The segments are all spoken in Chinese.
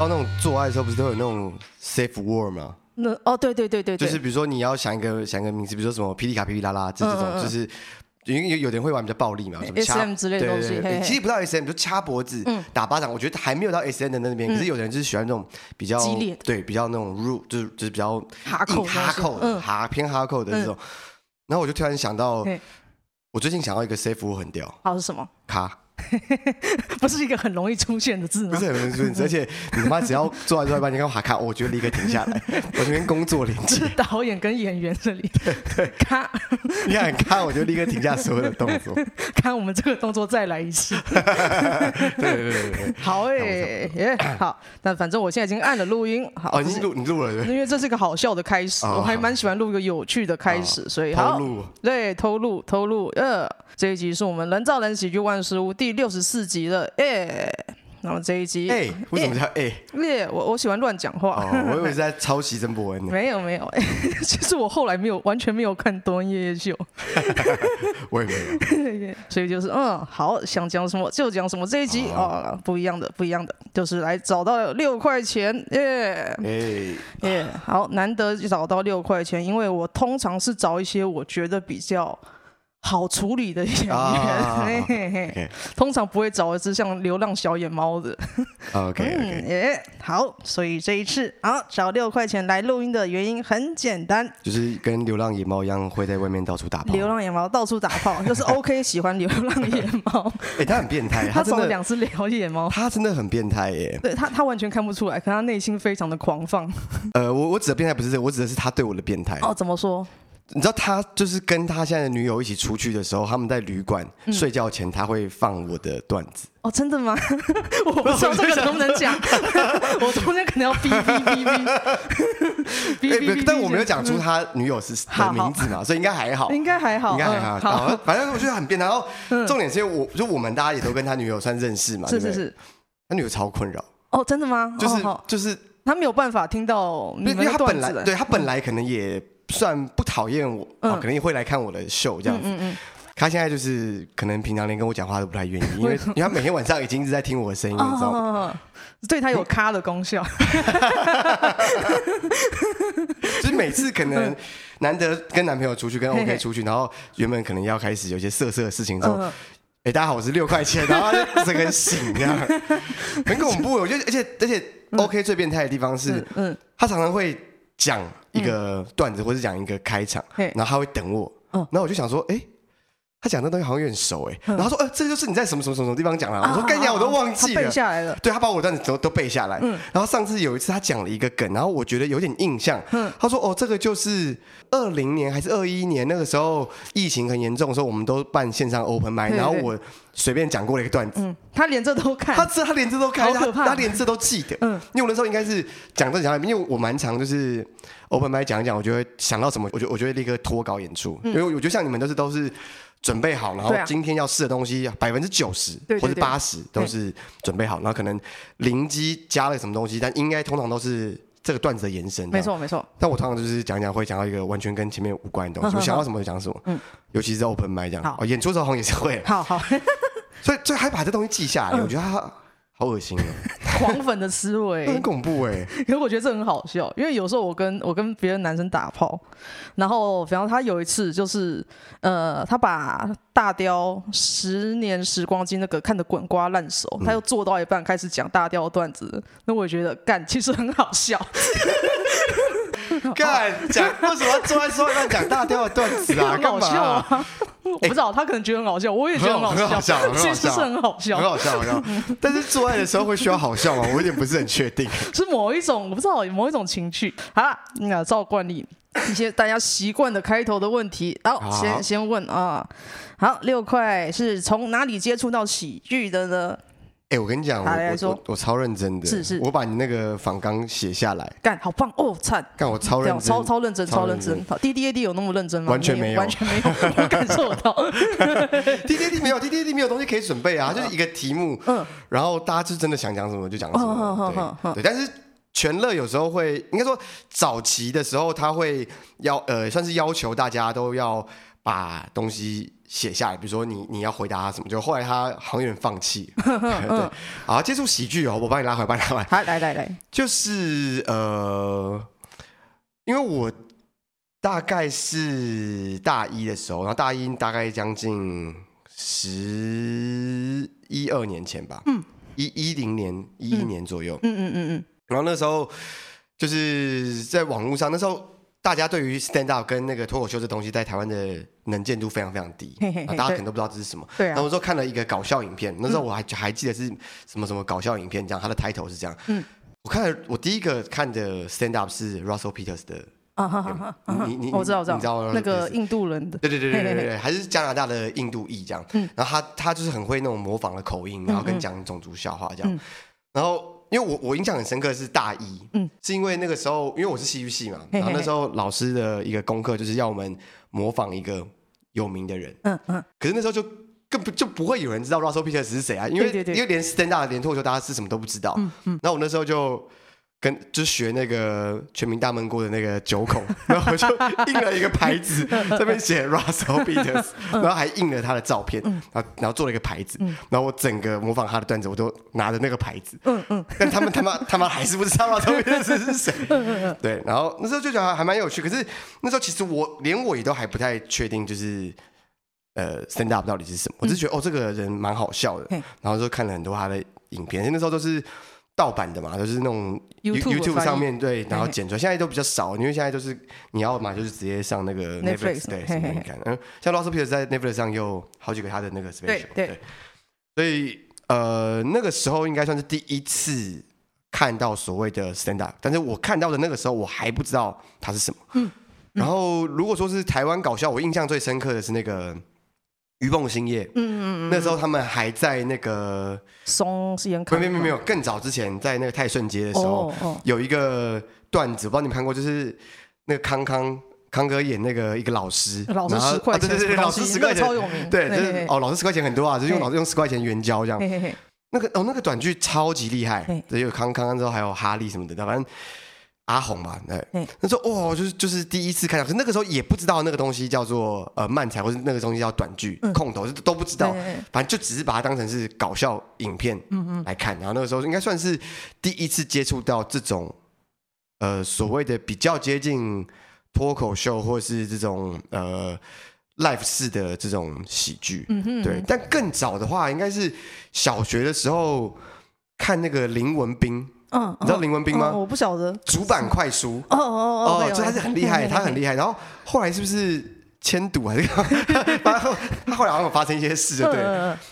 哦，那种做爱的时候不是都有那种 safe word 吗？那哦，对对对对，就是比如说你要想一个想一个名字，比如说什么霹雳卡、霹雳啦啦，这这种就是。因为有有的人会玩比较暴力嘛，什么掐 SM 之类的东西，对对对，其实不到 SM，就掐脖子、嗯、打巴掌，我觉得还没有到 SM 的那边。嗯、可是有的人就是喜欢那种比较激烈，对，比较那种 rude，就是就是比较哈口哈口的哈、嗯、偏哈口的这种。然后我就突然想到，我最近想到一个 safe word 很屌，好是什么？卡。不是一个很容易出现的字吗？不是很容易出现，而且你妈只要做完做一半，你看哈卡，我觉得立刻停下来，我这边工作连接。是导演跟演员这里，对对，卡，你看卡，我就立刻停下所有的动作，看我们这个动作再来一次。对对对对，好哎、好，那反正我现在已经按了录音，好，哦，你录你录了，因为这是一个好笑的开始，我还蛮喜欢录一个有趣的开始，所以好，对，偷录偷录，呃，这一集是我们人造人喜剧万事屋第。第六十四集了，哎、欸，然后这一集，哎、欸，为什么叫哎？耶、欸欸，我我喜欢乱讲话，哦、我以为是在抄袭曾博恩呢。没有没有，哎、欸，其实我后来没有完全没有看多恩夜夜秀，我也没有，所以就是嗯，好，想讲什么就讲什么。这一集啊、哦，不一样的，不一样的，就是来找到六块钱，耶，哎，耶，好，难得找到六块钱，因为我通常是找一些我觉得比较。好处理的演员，啊、嘿嘿嘿 okay. 通常不会找一只像流浪小野猫的。OK，嗯，耶，好，所以这一次啊，找六块钱来录音的原因很简单，就是跟流浪野猫一样，会在外面到处打炮。流浪野猫到处打炮，就是 OK 喜欢流浪野猫。哎、欸，他很变态，他找了两只流野猫，他真的很变态耶。对他，他完全看不出来，可他内心非常的狂放。呃，我我指的变态不是这个，我指的是他对我的变态。哦，怎么说？你知道他就是跟他现在的女友一起出去的时候，他们在旅馆睡觉前，他会放我的段子。哦，真的吗？我不知道这个能不能讲，我中间可能要哔哔哔哔。但我没有讲出他女友是的名字嘛，所以应该还好。应该还好，应该还好。好，反正我觉得很变态。然后重点是因为我就我们大家也都跟他女友算认识嘛，是是是。他女友超困扰。哦，真的吗？就是就是他没有办法听到你们的段子。对，他本来可能也。算不讨厌我，嗯、可能也会来看我的秀这样子。嗯嗯嗯、他现在就是可能平常连跟我讲话都不太愿意，因为 因为他每天晚上已经是在听我的声音，你知道吗？对他有咖的功效。就是每次可能难得跟男朋友出去，跟 OK 出去，然后原本可能要开始有些色色的事情之后，哎、欸，大家好，我是六块钱，然后他整个人醒这样，很恐怖。我觉得，而且而且 OK 最变态的地方是，嗯，他常常会。讲一个段子，或者讲一个开场，然后他会等我，然后我就想说，哎，他讲的东西好像有点熟，哎，然后说，呃，这就是你在什么什么什么地方讲了，我说，干呀，我都忘记了，背下来了，对，他把我的段子都都背下来，嗯。然后上次有一次他讲了一个梗，然后我觉得有点印象，嗯。他说，哦，这个就是二零年还是二一年那个时候疫情很严重的时候，我们都办线上 open mic，然后我随便讲过了一个段子，他连这都看，他这他连这都看，他他连这都记得，嗯，因为我那时候应该是讲这讲，因为我蛮常就是。Open mic 讲一讲，我就会想到什么，我就我就会立刻脱稿演出，嗯、因为我觉得像你们都是都是准备好，然后今天要试的东西百分之九十或者八十都是准备好，然后可能灵机加了什么东西，但应该通常都是这个段子的延伸。没错没错。但我通常就是讲讲会讲到一个完全跟前面无关的东西，我想到什么就讲什么。嗯。尤其是 Open mic 这样，哦，演出的时候好像也是会。好好。所以，所以还把这东西记下来，我觉得他。好恶心哦！狂粉的思维 很恐怖哎。可是我觉得这很好笑，因为有时候我跟我跟别的男生打炮，然后比方他有一次就是呃，他把大雕十年时光机那个看得滚瓜烂熟，他又做到一半开始讲大雕的段子，那我也觉得干其实很好笑。干讲为什么要坐在桌上讲大雕的段子啊？干嘛？我不知道，他可能觉得很好笑，我也觉得很好笑，其实 是很好笑，很好笑，很好笑。但是做爱的时候会需要好笑吗？我有点不是很确定。是某一种，我不知道某一种情趣。好了，那照惯例，一些大家习惯的开头的问题，好，先先问啊。好，六块是从哪里接触到喜剧的呢？哎，我跟你讲，我我我超认真的，是是，我把你那个访纲写下来，干，好棒哦，赞，干，我超认真，超超认真，超认真。好，D D A D 有那么认真吗？完全没有，完全没有，我感受到。D D A D 没有，D D A D 没有东西可以准备啊，就是一个题目，嗯，然后大家就真的想讲什么就讲什么，对对。但是全乐有时候会，应该说早期的时候他会要呃，算是要求大家都要。把东西写下来，比如说你你要回答他什么，就后来他好像有点放弃。对，好，接触喜剧哦，我帮你拉回来，帮你拉回来。好，来来来，就是呃，因为我大概是大一的时候，然后大一大概将近十一二年前吧，嗯，一一零年一一年左右，嗯嗯嗯嗯，然后那时候就是在网络上，那时候。大家对于 stand up 跟那个脱口秀这东西，在台湾的能见度非常非常低，嘿嘿嘿，大家可能都不知道这是什么。对。然后我说看了一个搞笑影片，那时候我还还记得是什么什么搞笑影片，这样它的 title 是这样。嗯。我看了，我第一个看的 stand up 是 Russell Peters 的。啊哈哈。你你我知道我知道。你知道那个印度人的。对对对对对对，还是加拿大的印度裔这样。嗯。然后他他就是很会那种模仿的口音，然后跟讲种族笑话这样。然后。因为我我印象很深刻是大一，嗯，是因为那个时候，因为我是戏剧系嘛，然后那时候老师的一个功课就是要我们模仿一个有名的人，嗯嗯，可是那时候就根本就不会有人知道 Russell Peters 是谁啊，因为因为连 stand up 连脱口秀大家是什么都不知道，嗯嗯，然后我那时候就。跟就学那个全民大闷锅的那个九孔，然后我就印了一个牌子，上面写 Russell Peters，然后还印了他的照片，然后然后做了一个牌子，然后我整个模仿他的段子，我都拿着那个牌子，嗯嗯，但他们他妈他妈还是不知道 Russell Peters 是谁，对，然后那时候就觉得还蛮有趣，可是那时候其实我连我也都还不太确定，就是呃 stand up 到底是什么，我只是觉得哦这个人蛮好笑的，然后就看了很多他的影片，那时候都是。盗版的嘛，就是那种 YouTube 上面对，然后剪出来。现在都比较少，因为现在都是你要嘛，就是直接上那个 Netflix 对，什么你看。嗯，像 Russell Peters 在 Netflix 上有好几个他的那个 special，对。所以呃，那个时候应该算是第一次看到所谓的 stand up，但是我看到的那个时候我还不知道它是什么。嗯。然后如果说是台湾搞笑，我印象最深刻的是那个。鱼蹦兴业，嗯嗯嗯，那时候他们还在那个松是演，没有没有没有，更早之前在那个泰顺街的时候，有一个段子，我不知道你们看过，就是那个康康康哥演那个一个老师，老师十块钱，对对对，老师十块钱。超有名，对，就是哦，老师十块钱很多啊，就是用老师用十块钱援交这样，那个哦那个短剧超级厉害，对，有康康之后还有哈利什么的，反正。阿红嘛，对，那时候哇，就是就是第一次看到，可是那个时候也不知道那个东西叫做呃漫才，或者那个东西叫短剧、嗯、空投，都不知道，反正就只是把它当成是搞笑影片来看。然后那个时候应该算是第一次接触到这种呃所谓的比较接近脱口秀或是这种呃 life 式的这种喜剧，对。但更早的话，应该是小学的时候看那个林文彬。嗯，你知道林文斌吗？我不晓得。主板快书。哦哦哦，就他是很厉害，他很厉害。然后后来是不是签赌还是？他 后他后来好像有发生一些事，就对。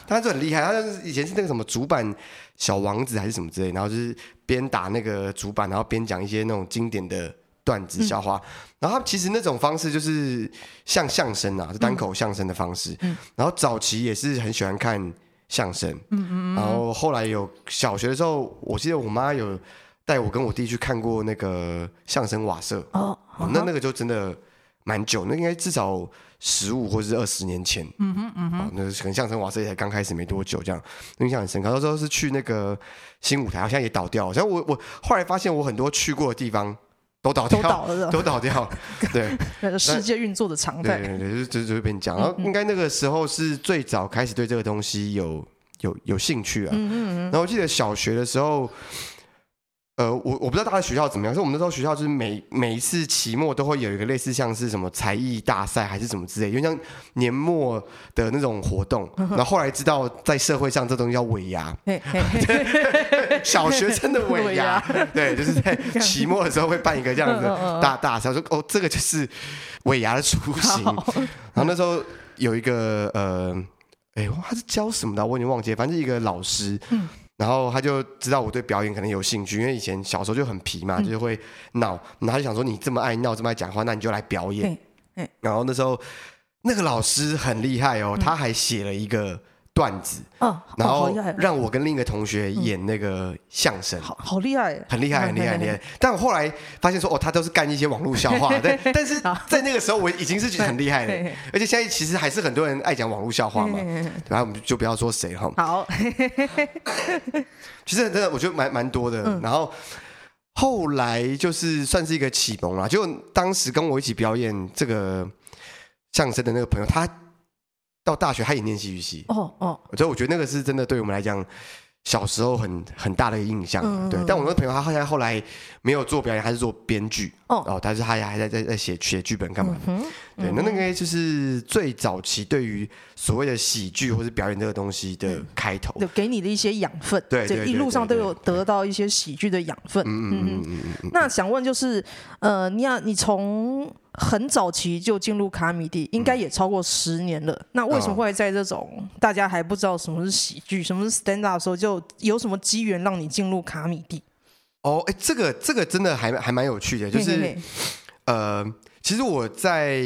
他就很厉害，他就是以前是那个什么主板小王子还是什么之类，然后就是边打那个主板，然后边讲一些那种经典的段子笑话。然后他其实那种方式就是像相声啊，是单口相声的方式。然后早期也是很喜欢看。相声，嗯嗯，然后后来有小学的时候，我记得我妈有带我跟我弟去看过那个相声瓦舍，哦，那那个就真的蛮久，那应该至少十五或者是二十年前，嗯哼嗯哼，那可能相声瓦舍也才刚开始没多久，这样。印象很深刻。那时候是去那个新舞台，好像也倒掉。像我我后来发现，我很多去过的地方都倒掉，都倒了，都倒掉了。对，那个世界运作的常态。对对对，就就就被你讲。然后应该那个时候是最早开始对这个东西有有有兴趣啊。嗯嗯嗯。然后我记得小学的时候，呃，我我不知道大家学校怎么样，是我们那时候学校就是每每一次期末都会有一个类似像是什么才艺大赛还是什么之类，因为像年末的那种活动。然后后来知道在社会上这东西叫尾牙。小学生的尾牙，对，就是在期末的时候会办一个这样子大大赛，说哦，这个就是尾牙的雏形。然后那时候有一个呃，哎，他是教什么的？我已经忘记了，反正一个老师，然后他就知道我对表演可能有兴趣，因为以前小时候就很皮嘛，就是会闹，然后他就想说你这么爱闹，这么爱讲话，那你就来表演。然后那时候那个老师很厉害哦，他还写了一个。段子，然后让我跟另一个同学演那个相声，好好厉害，很厉害，很厉害，很厉害。但我后来发现说，哦，他都是干一些网络笑话，对。但是在那个时候，我已经是觉得 很厉害了。而且现在其实还是很多人爱讲网络笑话嘛，然后我们就不要说谁哈。好，其实真的我觉得蛮蛮多的。然后后来就是算是一个启蒙啦，就当时跟我一起表演这个。相声的那个朋友，他到大学他也念戏剧系。哦哦，所以我觉得那个是真的，对我们来讲。小时候很很大的印象，嗯、对。但我那个朋友他后来后来没有做表演，他是做编剧哦，哦，但是他也还在在在写写剧本干嘛的？嗯、对，那那个就是最早期对于所谓的喜剧或是表演这个东西的开头，就给你的一些养分。对，对，对，对，对，一路上都有得到一些喜剧的养分。嗯嗯嗯嗯嗯。那想问就是，呃，你要你从。很早期就进入卡米蒂，应该也超过十年了。嗯、那为什么会在这种大家还不知道什么是喜剧、什么是 stand up 的时候，就有什么机缘让你进入卡米蒂？哦，哎，这个这个真的还还蛮有趣的，就是呃，其实我在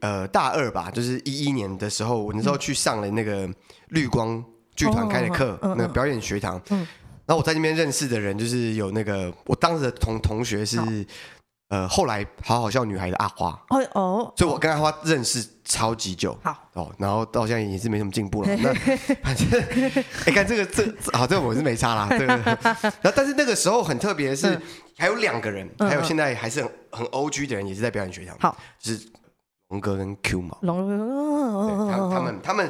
呃大二吧，就是一一年的时候，我那时候去上了那个绿光剧团开的课，那个表演学堂。嗯，然后我在那边认识的人，就是有那个我当时的同同学是。呃，后来好好笑女孩的阿花，哦哦，所以我跟阿花认识超级久，好哦，然后到现在也是没什么进步了。那反正，哎，看这个这好，这我是没差啦。这个，然后但是那个时候很特别的是，还有两个人，还有现在还是很很 O G 的人，也是在表演学堂，好，就是龙哥跟 Q 毛，龙哥，他他们他们。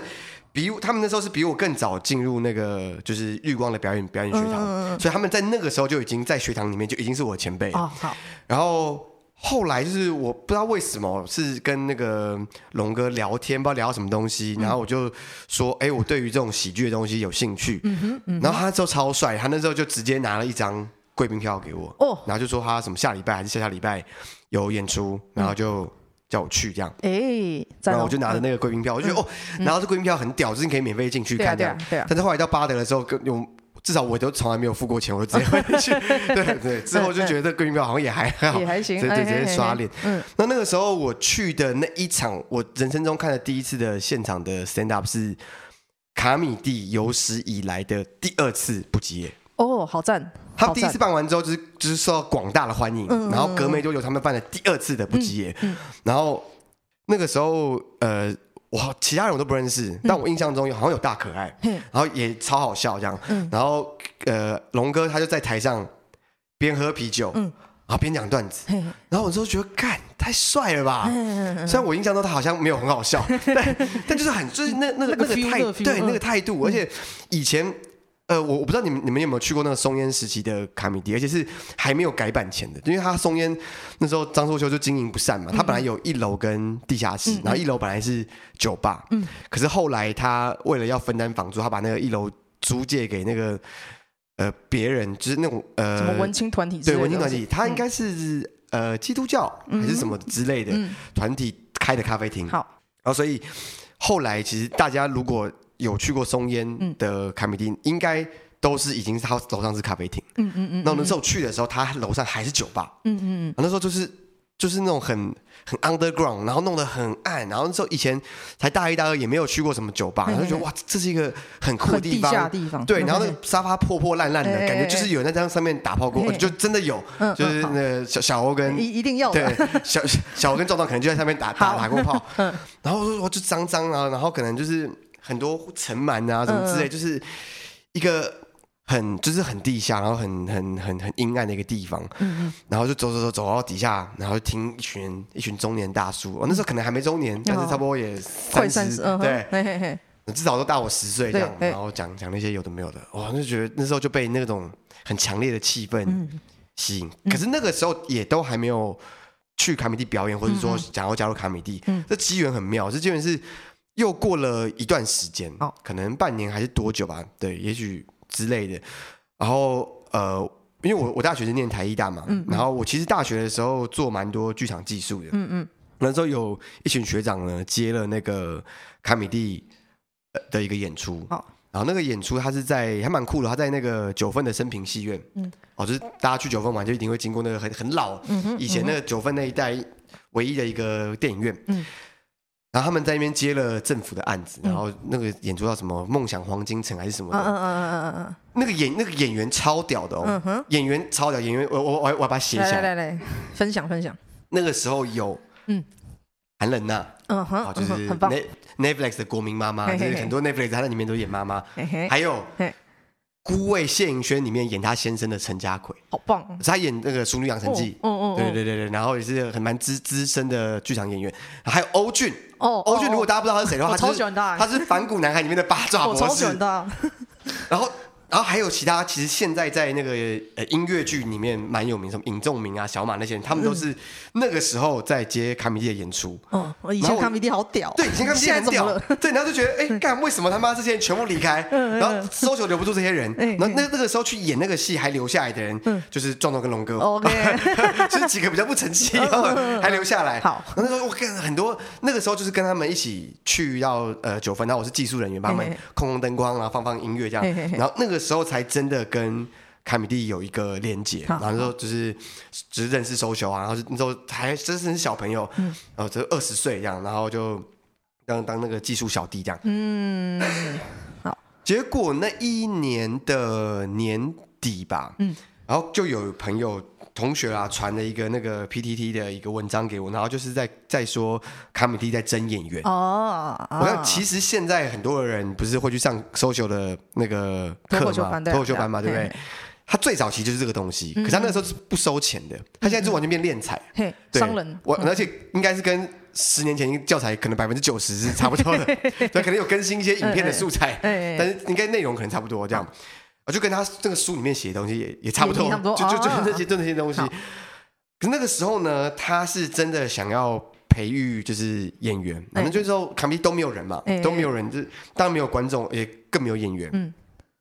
比他们那时候是比我更早进入那个就是绿光的表演表演学堂，嗯，所以他们在那个时候就已经在学堂里面就已经是我前辈。哦，好。然后后来就是我不知道为什么是跟那个龙哥聊天，不知道聊到什么东西，然后我就说，哎，我对于这种喜剧的东西有兴趣。嗯。嗯哼，然后他那时候超帅，他那时候就直接拿了一张贵宾票给我。哦。然后就说他什么下礼拜还是下下礼拜有演出，然后就。叫我去这样，哎、欸，然后我就拿着那个贵宾票，嗯、我就觉得哦，然后这贵宾票很屌，就是你可以免费进去看这样。对啊，对啊。但是后来到巴德的时候，跟用至少我都从来没有付过钱，我就直接回去。对对。之后就觉得这贵宾票好像也还好，也还行，对对，直接刷脸。嗯。那那个时候我去的那一场，我人生中看的第一次的现场的 stand up 是卡米蒂有史以来的第二次不吉夜。哦，好赞！他第一次办完之后，就是就是受到广大的欢迎，嗯、然后隔没多久，他们办了第二次的不吉夜，嗯嗯、然后那个时候，呃，我其他人我都不认识，嗯、但我印象中好像有大可爱，嗯、然后也超好笑这样，嗯、然后呃，龙哥他就在台上边喝啤酒，嗯、然后边讲段子，嗯、然后我就觉得，干太帅了吧！嗯、虽然我印象中他好像没有很好笑，但 但就是很就是那那个那个态对那个态度，而且以前。呃，我我不知道你们你们有没有去过那个松烟时期的卡米迪，而且是还没有改版前的，因为他松烟那时候张硕修就经营不善嘛，他本来有一楼跟地下室，嗯、然后一楼本来是酒吧，嗯，可是后来他为了要分担房租，他把那个一楼租借给那个呃别人，就是那种呃什么文青团体，对文青团体，他应该是、嗯、呃基督教还是什么之类的团体开的咖啡厅，好，然后所以后来其实大家如果有去过松烟的卡米地，应该都是已经是他楼上是咖啡厅。嗯嗯嗯。那那时候去的时候，他楼上还是酒吧。嗯嗯嗯。那时候就是就是那种很很 underground，然后弄得很暗，然后那时候以前才大一大二，也没有去过什么酒吧，然后就觉得哇，这是一个很酷的地方。地方。对，然后那个沙发破破烂烂的感觉，就是有人在这上面打炮过，就真的有，就是那个小小欧跟一一定要对小小欧跟壮壮可能就在上面打打打过炮。然后我就脏脏啊，然后可能就是。很多尘螨啊，什么之类，就是一个很就是很地下，然后很很很很阴暗的一个地方。然后就走走走走到底下，然后听一群一群中年大叔。我那时候可能还没中年，但是差不多也三十，对，至少都大我十岁这样。然后讲讲那些有的没有的，哇，就觉得那时候就被那种很强烈的气氛吸引。可是那个时候也都还没有去卡米蒂表演，或者说想要加入卡米地。这机缘很妙，这机缘是。又过了一段时间，哦、可能半年还是多久吧？对，也许之类的。然后呃，因为我我大学是念台艺大嘛，然后我其实大学的时候做蛮多剧场技术的。嗯嗯。那时候有一群学长呢接了那个卡米蒂的一个演出。哦、然后那个演出他是在还蛮酷的，他在那个九份的生平戏院。嗯。哦，就是大家去九份玩就一定会经过那个很很老，以前那个九份那一带唯一的一个电影院。嗯。然后他们在那边接了政府的案子，然后那个演出叫什么《梦想黄金城》还是什么的？嗯嗯嗯嗯嗯嗯。那个演那个演员超屌的哦，演员超屌，演员我我我我要把它写下来。来来来，分享分享。那个时候有嗯，韩冷娜，嗯哼，就是 Netflix 的国民妈妈，就是很多 Netflix 她在里面都演妈妈，还有孤味谢盈萱里面演他先生的陈家奎，好棒！他演那个《淑女养成记》，嗯嗯，对对对对，然后也是很蛮资资深的剧场演员。还有欧俊，哦，欧俊，如果大家不知道他是谁的话，他超喜欢他，他是《反骨男孩》里面的八爪博士，我超喜欢他。然后。然后还有其他，其实现在在那个呃音乐剧里面蛮有名，什么尹仲明啊、小马那些人，他们都是那个时候在接卡米蒂的演出。哦，以前卡米蒂好屌。对，以前卡米蒂很屌。对，然后就觉得，哎，干为什么他妈这些人全部离开？然后 social 留不住这些人。然后那那个时候去演那个戏还留下来的人，就是壮壮跟龙哥。OK，就是几个比较不成器，然后还留下来。好，那时候我跟很多那个时候就是跟他们一起去到呃九分，然后我是技术人员，帮他们控控灯光，然后放放音乐这样。然后那个。时候才真的跟凯米蒂有一个连接，然后说就是只是认识 social 啊，然后那时候还真是小朋友，嗯，然后就二十岁这样，然后就当当那个技术小弟这样，嗯，好，结果那一年的年底吧，嗯，然后就有朋友。同学啊，传了一个那个 PTT 的一个文章给我，然后就是在在说卡米蒂在争演员哦。我看其实现在很多的人不是会去上 social 的那个课嘛，脱口秀班嘛，对不对？他最早期就是这个东西，可是他那个时候是不收钱的，他现在就完全变练财，对，商人。我而且应该是跟十年前教材可能百分之九十是差不多的，对，可能有更新一些影片的素材，但是应该内容可能差不多这样。我就跟他这个书里面写的东西也也差不多，就就就那些就那些东西。可是那个时候呢，他是真的想要培育就是演员，反正就是说卡米都没有人嘛，都没有人，就当然没有观众，也更没有演员。嗯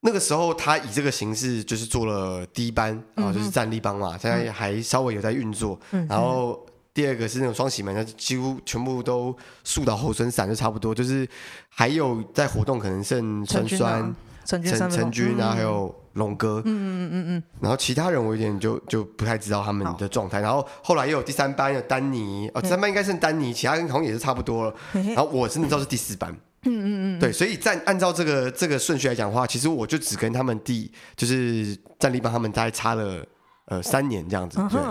那个时候他以这个形式就是做了第一班啊，就是战立帮嘛，现在还稍微有在运作。然后第二个是那种双喜门，他几乎全部都树倒猢猻散，就差不多。就是还有在活动，可能剩陈酸。陈陈陈军，然后还有龙哥，嗯嗯嗯嗯，然后其他人我有点就就不太知道他们的状态。然后后来又有第三班的丹尼，哦，第三班应该是丹尼，其他人好像也是差不多了。然后我真的知道是第四班，嗯嗯嗯，对，所以按按照这个这个顺序来讲的话，其实我就只跟他们第就是战力帮他们大概差了呃三年这样子，对，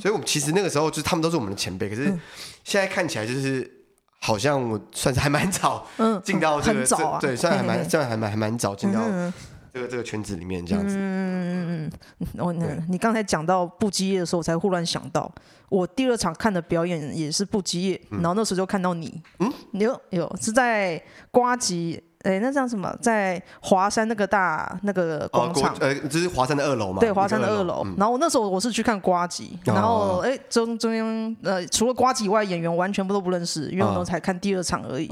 所以我们其实那个时候就是他们都是我们的前辈，可是现在看起来就是。好像我算是还蛮早 进到这个，这对，算还蛮，算还蛮还蛮早进到这个这个圈子里面这样子。嗯嗯嗯嗯我你刚才讲到不羁夜的时候，我才忽然想到，我第二场看的表演也是不羁夜，然后那时候就看到你，嗯，有有是在瓜吉。哎，那叫什么？在华山那个大那个广场，呃，就是华山的二楼嘛。对，华山的二楼。然后那时候我是去看瓜吉，然后哎，中中央呃，除了瓜吉以外，演员完全部都不认识，因为我们才看第二场而已。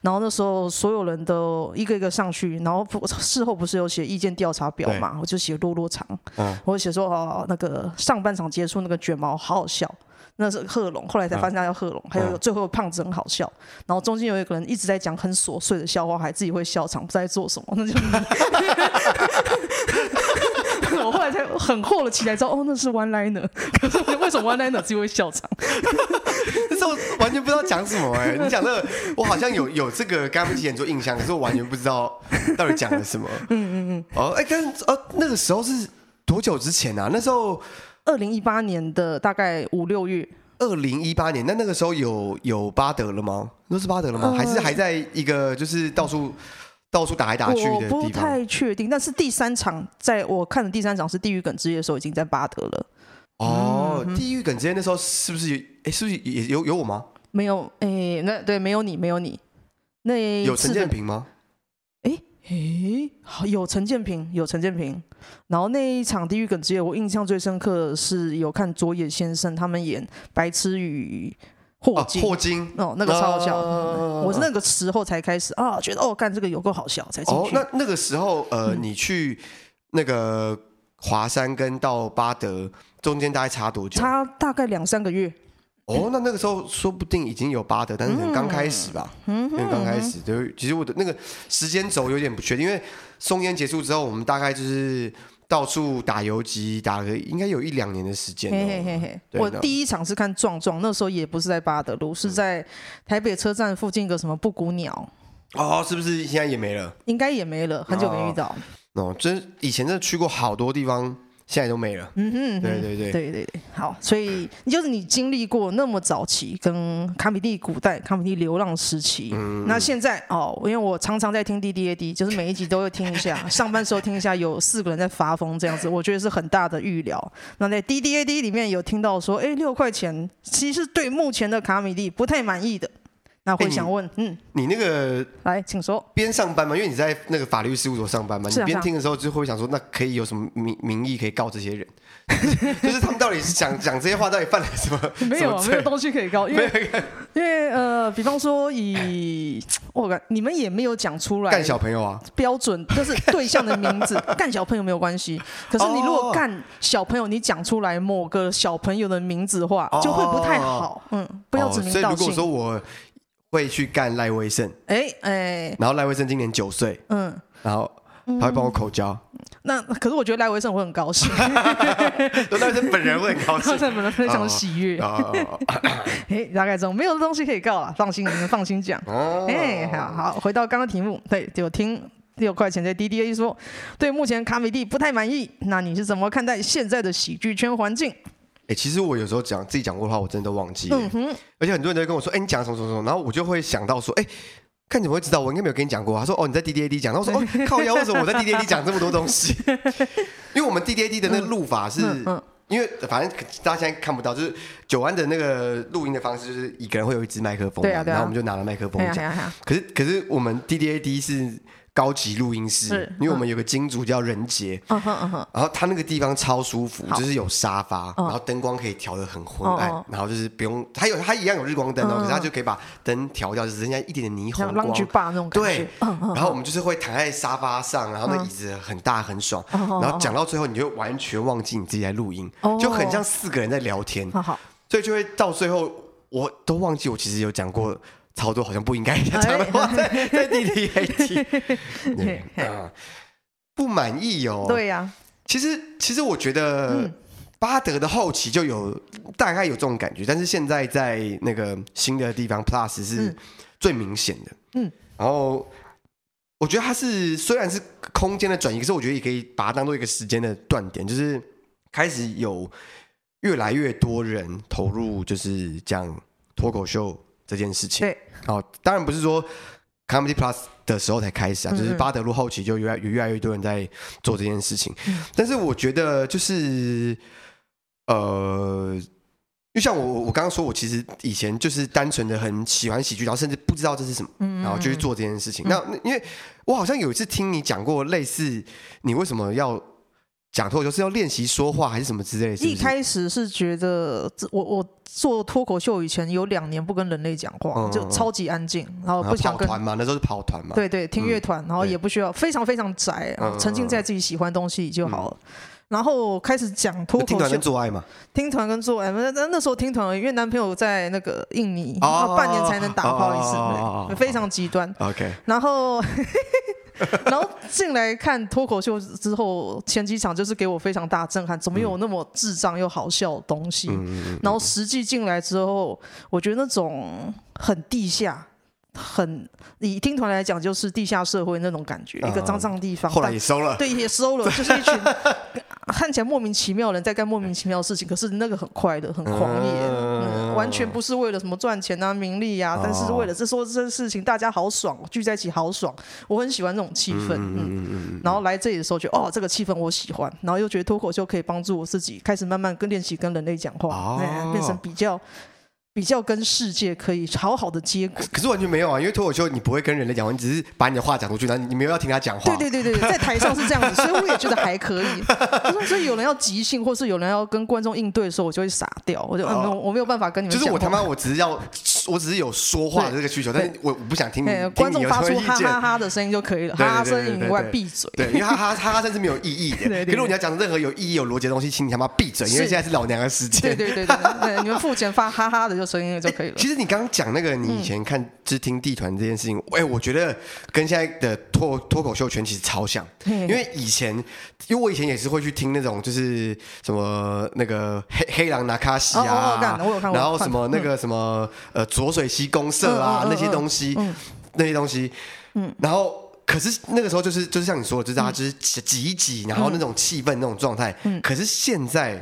然后那时候所有人都一个一个上去，然后 事后不是有写意见调查表嘛？我就写落落长，我写说哦，那个上半场结束那个卷毛好好笑。那是贺龙，后来才发现他叫贺龙。还有最后胖子很好笑，然后中间有一个人一直在讲很琐碎的笑话，还自己会笑场，不知道在做什么。那就，我后来才很后了起来，知道哦，那是 one liner。可是为什么 one liner 自己会笑场？那时候完全不知道讲什么哎、欸！你讲这个，我好像有有这个跟他们一起演出印象，可是我完全不知道到底讲了什么。嗯嗯嗯。哦，哎，跟哦，那个时候是多久之前啊？那时候。二零一八年的大概五六月。二零一八年，那那个时候有有巴德了吗？那是巴德了吗？呃、还是还在一个就是到处到处打来打去的地方？我不太确定。但是第三场，在我看的第三场是《地狱梗之夜》的时候，已经在巴德了。哦，嗯《地狱梗之夜》那时候是不是有？哎，是不是也有有我吗？没有，哎，那对，没有你，没有你。那有陈建平吗？诶，有陈建平，有陈建平。然后那一场《地狱梗之夜》，我印象最深刻的是有看佐野先生他们演白痴与霍金。霍金哦，那个超好笑。我是那个时候才开始啊，觉得哦，干这个有够好笑，才进去。哦，那那个时候，呃，你去那个华山跟到巴德中间大概差多久？差大概两三个月。哦，那那个时候说不定已经有巴德，但是可能刚开始吧，嗯，刚开始，就其实我的那个时间轴有点不确定，因为松烟结束之后，我们大概就是到处打游击，打了应该有一两年的时间。嘿嘿嘿嘿，我第一场是看壮壮，那时候也不是在巴德路，是在台北车站附近一个什么布谷鸟。哦，是不是现在也没了？应该也没了，很久没遇到。哦，真以前真的去过好多地方。现在都没了。嗯哼，对对对对对对。好，所以就是你经历过那么早期跟卡米蒂古代、卡米蒂流浪时期，嗯、那现在哦，因为我常常在听 D D A D，就是每一集都会听一下，上班时候听一下，有四个人在发疯这样子，我觉得是很大的预料。那在 D D A D 里面有听到说，哎，六块钱其实对目前的卡米蒂不太满意的。那会想问，欸、嗯，你那个来，请说。边上班嘛？因为你在那个法律事务所上班嘛。啊、你边听的时候就会想说，那可以有什么名名义可以告这些人？就是他们到底是讲讲这些话，到底犯了什么？没有，没有东西可以告，因为因为呃，比方说以我感，你们也没有讲出来干小朋友啊，标准就是对象的名字，干小朋友没有关系。可是你如果干小朋友，你讲出来某个小朋友的名字的话，就会不太好。嗯，不要指名道姓。所以如果说我。会去干赖威胜，哎哎，然后赖威胜今年九岁，嗯，然后他会帮我口交，那可是我觉得赖威胜 会很高兴，赖威胜本人会很高兴，本人非常喜悦，哎，大概这种没有东西可以告了，放心，你们放心讲，哎，好好回到刚刚题目，对，就听六块钱在 DDA 说，对目前卡米蒂不太满意，那你是怎么看待现在的喜剧圈环境？哎、欸，其实我有时候讲自己讲过的话，我真的都忘记了。嗯、哼而且很多人都会跟我说：“哎、欸，你讲什么什么什么？”然后我就会想到说：“哎、欸，看你怎么会知道？我应该没有跟你讲过。”他说：“哦，你在 D D A D 讲。”然后我说：“哦，靠腰，为什么我在 D D A D 讲这么多东西？” 因为我们 D D A D 的那个录法是，嗯嗯、因为反正大家现在看不到，就是九安的那个录音的方式，就是一个人会有一支麦克风，对啊对啊、然后我们就拿了麦克风讲。啊啊啊、可是可是我们 D D A D 是。高级录音室，因为我们有个金主叫任杰，嗯。哼嗯哼，然后他那个地方超舒服，就是有沙发，然后灯光可以调的很昏暗，哦、然后就是不用，他有他一样有日光灯哦，嗯、可是他就可以把灯调掉，只剩下一点点霓虹光，那种感觉，对，嗯、然后我们就是会躺在沙发上，然后那椅子很大很爽，嗯、然后讲到最后你就完全忘记你自己在录音，哦、就很像四个人在聊天，哦、所以就会到最后我都忘记我其实有讲过。超多好像不应该讲的话，在在 D D A D 啊，不满意哦。对呀，其实其实我觉得巴德的后期就有大概有这种感觉，但是现在在那个新的地方 Plus 是最明显的。嗯，然后我觉得它是虽然是空间的转移，可是我觉得也可以把它当做一个时间的断点，就是开始有越来越多人投入，就是讲脱口秀。这件事情，对，哦，当然不是说 Comedy Plus 的时候才开始啊，嗯嗯，就是巴德路后期就越来越越来越多人在做这件事情。嗯、但是我觉得就是，呃，就像我我刚刚说，我其实以前就是单纯的很喜欢喜剧，然后甚至不知道这是什么，然后就去做这件事情。那因为我好像有一次听你讲过类似，你为什么要？讲脱口秀是要练习说话还是什么之类的？一开始是觉得我我做脱口秀以前有两年不跟人类讲话，嗯、就超级安静，然后不想跟团嘛，那时候是跑团嘛。对对，听乐团，嗯、然后也不需要非常非常宅，嗯、沉浸在自己喜欢的东西就好了。嗯、然后开始讲脱口秀，听团跟做爱嘛？听团跟做爱，那那时候听团，因为男朋友在那个印尼，哦、半年才能打炮一次，非常极端。OK，然后。然后进来看脱口秀之后，前几场就是给我非常大震撼，怎么有那么智障又好笑的东西？然后实际进来之后，我觉得那种很地下，很以听团来讲就是地下社会那种感觉，一个脏脏地方。后来也收了，对，也收了，就是一群。看起来莫名其妙的人在干莫名其妙的事情，可是那个很快乐，很狂野，嗯，完全不是为了什么赚钱啊、名利呀，但是为了这说这件事情，大家好爽，聚在一起好爽，我很喜欢这种气氛，嗯，然后来这里的时候觉得哦，这个气氛我喜欢，然后又觉得脱口秀可以帮助我自己开始慢慢跟练习跟人类讲话，哎，变成比较。比较跟世界可以好好的接轨，可是完全没有啊！因为脱口秀你不会跟人类讲话，你只是把你的话讲出去，然后你没有要听他讲话。对对对对，在台上是这样子，所以我也觉得还可以。所以有人要即兴，或是有人要跟观众应对的时候，我就会傻掉，我就我没有办法跟你们讲。就是我他妈，我只是要，我只是有说话的这个需求，但是我我不想听观众发出哈哈哈的声音就可以了，哈哈声音以外闭嘴。对，因为哈哈哈哈声是没有意义的。可是如果你要讲任何有意义、有逻辑的东西，请你他妈闭嘴，因为现在是老娘的时间。对对对对，你们付钱发哈哈的就声音就可以了。其实你刚刚讲那个，你以前看就是听地团这件事情，哎、嗯，我觉得跟现在的脱脱口秀圈其实超像，因为以前，因为我以前也是会去听那种就是什么那个黑黑狼拿卡西啊，然后什么那个什么呃浊水溪公社啊、嗯、那些东西，嗯、那些东西，嗯，然后可是那个时候就是就是像你说的，就是大家就是挤一挤，然后那种气氛那种状态。嗯。可是现在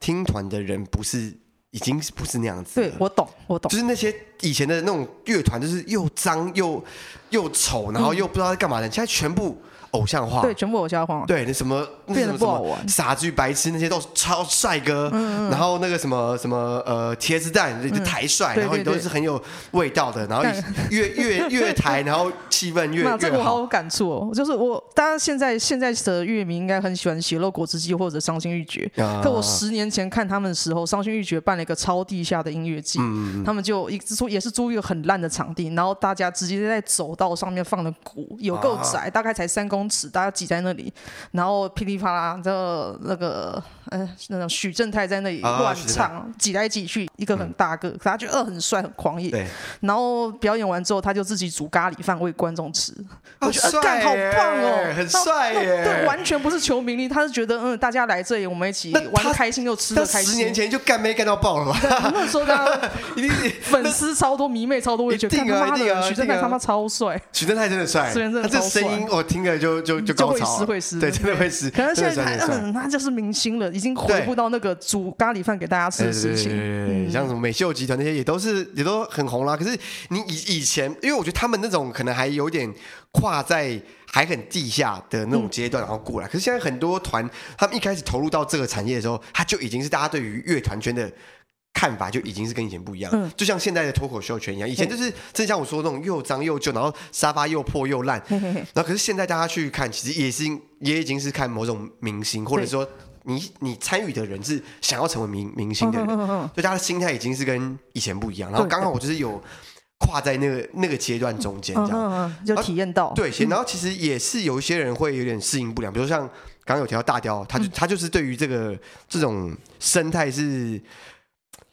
听团的人不是已经不是那样子。对，我懂，我懂。就是那些以前的那种乐团，就是又脏又又丑，然后又不知道在干嘛的，现在全部。偶像化，对，全部偶像化，对，那什么变得不好玩，傻子与白痴那些都是超帅哥，嗯嗯，然后那个什么什么呃茄子蛋就台帅，嗯、然后你都是很有味道的，然后 越越越台，然后气氛越 越好。这个我好有感触哦，就是我大家现在现在的乐迷应该很喜欢血肉果汁机或者伤心欲绝，啊、可我十年前看他们的时候，伤心欲绝办了一个超地下的音乐季，嗯、他们就一租也是租一个很烂的场地，然后大家直接在走道上面放的鼓，有够窄，啊、大概才三公。大家挤在那里，然后噼里啪啦的那个。嗯，那种许正泰在那里乱唱，挤来挤去，一个很大个，可他觉得很帅很狂野。对。然后表演完之后，他就自己煮咖喱饭喂观众吃。我觉得干好棒哦，很帅耶。对，完全不是求名利，他是觉得嗯，大家来这里，我们一起玩的开心又吃的开心。十年前就干妹干到爆了吧？那时候他 一定 粉丝超多，迷妹超多，我也觉得他妈的许正泰他妈超帅。许正泰真的帅，他这声音我听了就就就高潮。会湿会湿，对，真的会湿。可能现在他嗯，他就是明星了。已经回不到那个煮咖喱饭给大家吃的事情。像什么美秀集团那些也都是也都很红啦。可是你以以前，因为我觉得他们那种可能还有点跨在还很地下的那种阶段，然后过来。可是现在很多团，他们一开始投入到这个产业的时候，他就已经是大家对于乐团圈的看法就已经是跟以前不一样。嗯，就像现在的脱口秀圈一样，以前就是正像我说的那种又脏又旧，然后沙发又破又烂。然后可是现在大家去看，其实也是也已经是看某种明星，或者说。你你参与的人是想要成为明明星的人，所以他的心态已经是跟以前不一样。然后刚好我就是有跨在那个那个阶段中间，这样就体验到。对，然后其实也是有一些人会有点适应不良，比如像刚刚有提到大雕，他就他就是对于这个这种生态是。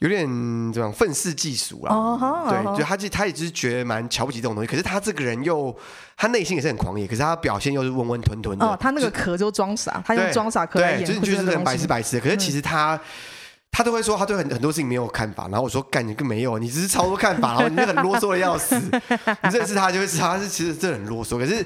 有点这种愤世嫉俗啦，uh uh. 对，就他就他也就是觉得蛮瞧不起这种东西，可是他这个人又他内心也是很狂野，可是他表现又是温温吞吞的。哦，他那个壳就装傻，他用装傻壳来演，对，就是就是很白痴白痴的。可是其实他、嗯、他都会说他对很很多事情没有看法，然后我说干你更没有，你只是超多看法，然后你就很啰嗦的要死。你认识他就会知道他是其实真的很啰嗦，可是。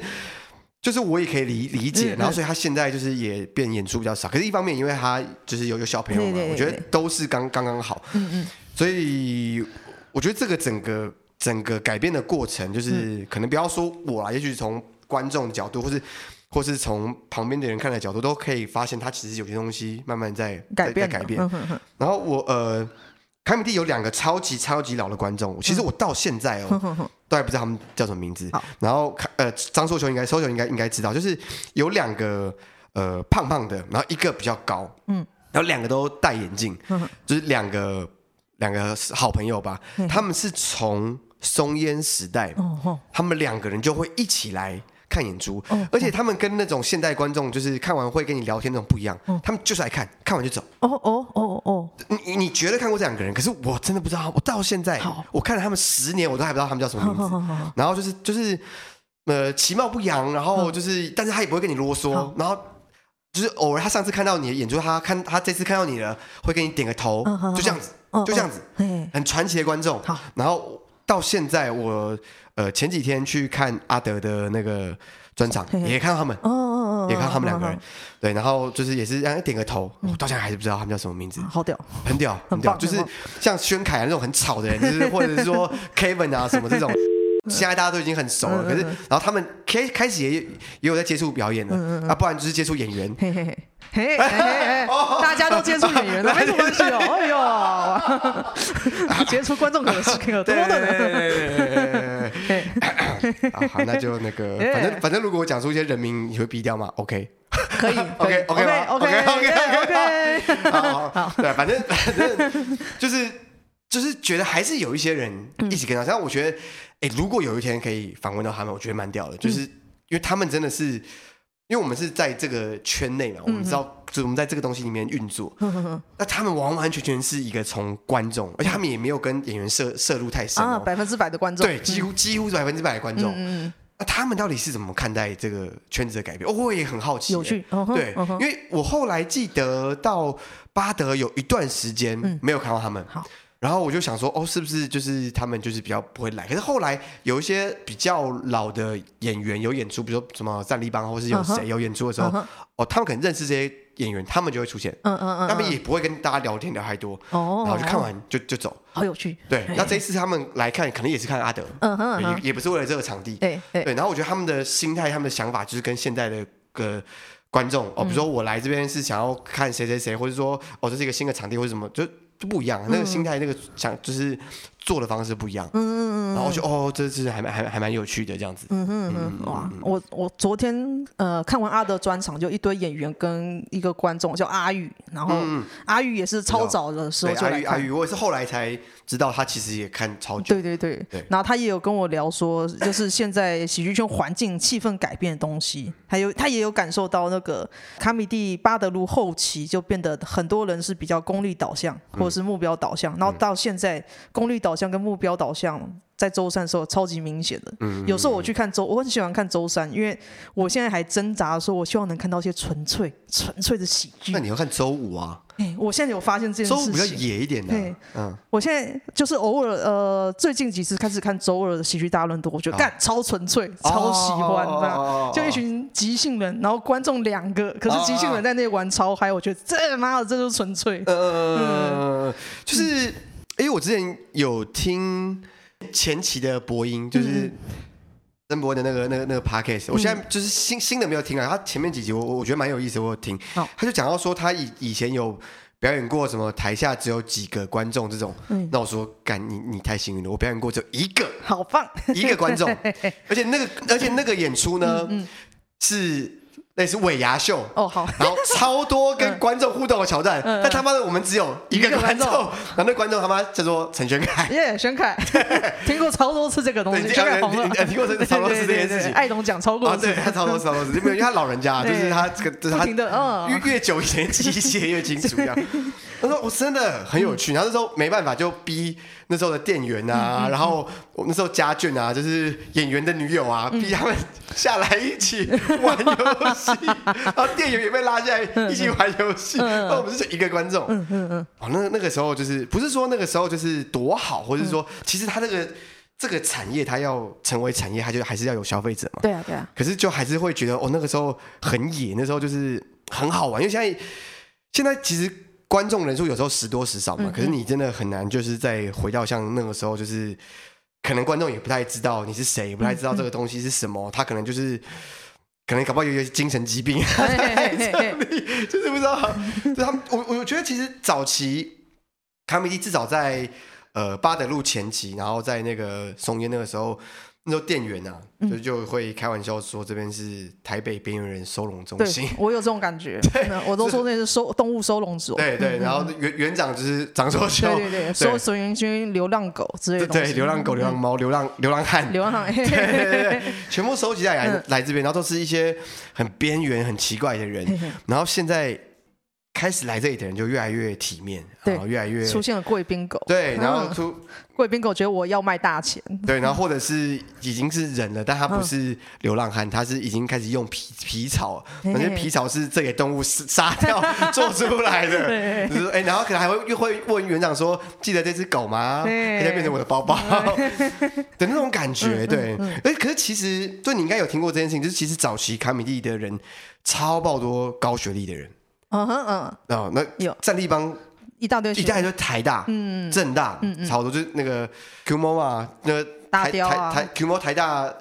就是我也可以理理解，然后所以他现在就是也变演出比较少，可是一方面因为他就是有有小朋友嘛，我觉得都是刚刚刚好，嗯嗯，所以我觉得这个整个整个改变的过程，就是可能不要说我啦，也许从观众的角度，或是或是从旁边的人看的角度，都可以发现他其实有些东西慢慢在改变改变，然后我呃。凯米蒂有两个超级超级老的观众，其实我到现在哦，都还不知道他们叫什么名字。然后呃，张硕雄应该，硕雄应该应该知道，就是有两个呃胖胖的，然后一个比较高，嗯，然后两个都戴眼镜，就是两个两个好朋友吧。他们是从松烟时代，他们两个人就会一起来。看演出，而且他们跟那种现代观众，就是看完会跟你聊天那种不一样。他们就是来看，看完就走。哦哦哦哦，你你觉得看过这两个人？可是我真的不知道，我到现在我看了他们十年，我都还不知道他们叫什么名字。然后就是就是呃，其貌不扬，然后就是，但是他也不会跟你啰嗦。然后就是偶尔他上次看到你的演出，他看他这次看到你了，会给你点个头，就这样子，就这样子，很传奇的观众。然后到现在我。呃，前几天去看阿德的那个专场，也看到他们，也看到他们两个人，对，然后就是也是让人点个头，我到现在还是不知道他们叫什么名字，好屌，很屌，很屌，就是像宣凯啊那种很吵的人，就是或者是说 Kevin 啊什么这种，现在大家都已经很熟了，可是然后他们开开始也也有在接触表演了，啊，不然就是接触演员。嘿嘿嘿。嘿，大家都接触演员了，没什么关系哦。哎呦，接触观众可能是挺多的。好，那就那个，反正反正，如果我讲出一些人名，你会逼掉吗？OK，可以，OK，OK，OK，OK，OK。好，好，对，反正反正就是就是觉得还是有一些人一起跟他。像我觉得，哎，如果有一天可以访问到他们，我觉得蛮屌的，就是因为他们真的是。因为我们是在这个圈内嘛，我们知道，就是我们在这个东西里面运作。那他们完完全全是一个从观众，而且他们也没有跟演员涉涉入太深啊，百分之百的观众，对，几乎几乎是百分之百的观众。那他们到底是怎么看待这个圈子的改变？我也很好奇。有趣，对，因为我后来记得到巴德有一段时间没有看到他们。好，然后我就想说，哦，是不是就是他们就是比较不会来？可是后来有一些比较老的演员有演出，比如说什么战立邦，或是有谁有演出的时候，uh -huh. 哦，他们可能认识这些演员，他们就会出现。嗯嗯嗯，他们也不会跟大家聊天聊太多。哦，然后就看完就就走。好有趣。对，那这一次他们来看，可能也是看阿德。嗯哼，也也不是为了这个场地。对对。然后我觉得他们的心态、他们的想法，就是跟现在的个观众哦，比如说我来这边是想要看谁谁谁，或者说哦，这是一个新的场地，或者什么就。就不一样，那个心态，那个想就是做的方式不一样。嗯嗯嗯。然后就哦，这是还蛮还还蛮有趣的这样子。嗯哼嗯嗯。哇，我我昨天呃看完阿德专场，就一堆演员跟一个观众叫阿宇，然后阿宇也是超早的时候就来看。阿宇，我也是后来才知道他其实也看超久。对对对。对。然后他也有跟我聊说，就是现在喜剧圈环境气氛改变的东西，还有他也有感受到那个卡米蒂巴德路后期就变得很多人是比较功利导向。或者是目标导向，然后到现在功利导向跟目标导向在周三的时候超级明显的。有时候我去看周，我很喜欢看周三，因为我现在还挣扎说，我希望能看到一些纯粹、纯粹的喜剧。那你要看周五啊？哎，我现在有发现这件事情。周五比较野一点的。嗯，我现在就是偶尔呃，最近几次开始看周二的喜剧大乱斗，我觉得干超纯粹，超喜欢，就一群即兴人，然后观众两个，可是即兴人在那玩超嗨，我觉得这妈的这就是纯粹。嗯，就是因为我之前有听前期的播音，就是曾博的那个那个那个 podcast，我现在就是新新的没有听啊，他前面几集我我觉得蛮有意思，我有听，他就讲到说他以以前有表演过什么台下只有几个观众这种，嗯。那我说干你你太幸运了，我表演过只有一个，好棒，一个观众，而且那个而且那个演出呢是。那是尾牙秀哦，好，然后超多跟观众互动的桥段，嗯、但他妈的我们只有一个观众，然后那观众他妈叫做陈轩凯，耶，轩凯，听过超多次这个东西，玄凯红了，听过这超多次这件事情，爱董讲超多次，对，他超多超多次，因为他老人家，就是他这个，就是他越越久以前记忆越清楚一样。他说：“我真的很有趣。”然后那时候没办法，就逼那时候的店员啊，然后我那时候家眷啊，就是演员的女友啊，逼他们下来一起玩游戏。然后店员也被拉下来一起玩游戏。那我们就是一个观众。嗯嗯嗯。哦，那那个时候就是不是说那个时候就是多好，或者是说其实他这个这个产业，它要成为产业，它就还是要有消费者嘛。对啊对啊。可是就还是会觉得哦，那个时候很野，那时候就是很好玩，因为现在现在其实。观众人数有时候时多时少嘛，可是你真的很难，就是再回到像那个时候，就是可能观众也不太知道你是谁，也不太知道这个东西是什么，他可能就是可能搞不好有一些精神疾病，就是不知道。就他们，我我觉得其实早期卡米蒂至少在呃巴德路前期，然后在那个松烟那个时候。那时候店员啊，就就会开玩笑说这边是台北边缘人收容中心。我有这种感觉，对，我都说那是收动物收容所。对对，然后园园长就是张硕修，对对对，收收容军、流浪狗之类的。对，流浪狗、流浪猫、流浪流浪汉、流浪汉，对对对，全部收集在来来这边，然后都是一些很边缘、很奇怪的人。然后现在开始来这里的人就越来越体面，然后越来越出现了贵宾狗。对，然后出。贵宾狗觉得我要卖大钱，对，然后或者是已经是人了，但他不是流浪汉，他是已经开始用皮皮草，反正皮草是这给动物杀掉做出来的，就是哎，然后可能还会又会问园长说，记得这只狗吗？它就变成我的包包。的那种感觉，对，哎，可是其实，对你应该有听过这件事情，就是其实早期卡米蒂的人超爆多高学历的人，嗯哼嗯，哦，那有。战立邦。一大堆，一大堆台大、嗯，正大，嗯嗯，差不多就是那个 QMO 嘛，那个台台台 QMO 台大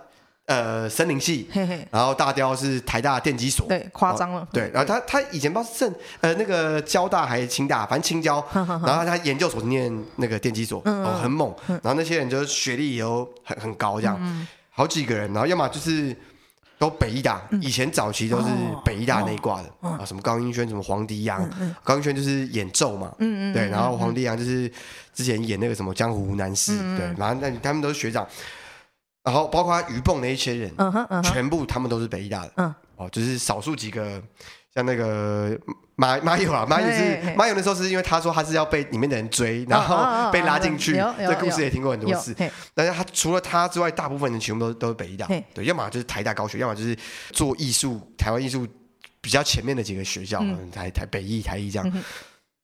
呃森林系，嘿嘿，然后大雕是台大电机所，对，夸张了，对，然后他他以前不知道是正呃那个交大还是清大，反正清交，然后他研究所是念那个电机所，哦，很猛，然后那些人就是学历也都很很高，这样，好几个人，然后要么就是。都北医大，以前早期都是北医大那一挂的、哦、啊，什么高英轩，什么黄迪阳，高英轩就是演奏嘛，嗯嗯，对，然后黄迪阳就是之前演那个什么江湖男士，嗯、对，然后那他们都是学长，然后包括于蹦那一些人，全部他们都是北医大的，嗯，哦，就是少数几个。像那个马马友啊，马友是马友的时候是因为他说他是要被里面的人追，然后被拉进去。这故事也听过很多次。但是他除了他之外，大部分人全部都都是北艺大，对，要么就是台大高学，要么就是做艺术台湾艺术比较前面的几个学校，台台北艺台艺这样。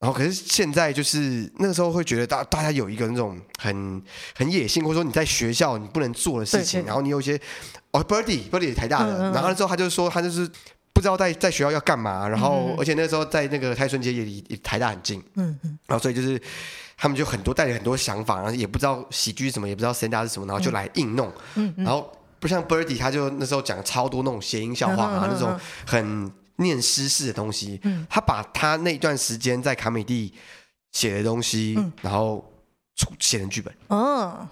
然后可是现在就是那个时候会觉得大大家有一个那种很很野性，或者说你在学校你不能做的事情，然后你有一些哦，Birdy Birdy 台大的，然后那时候他就说他就是。不知道在在学校要干嘛，然后而且那时候在那个泰顺街也离台大很近，嗯嗯，然后所以就是他们就很多带着很多想法，然后也不知道喜剧什么，也不知道 stand up 是什么，然后就来硬弄，嗯，然后不像 Birdy 他就那时候讲超多那种谐音笑话啊，那种很念诗式的东西，嗯，他把他那段时间在卡米蒂写的东西，然后。写成剧本，嗯，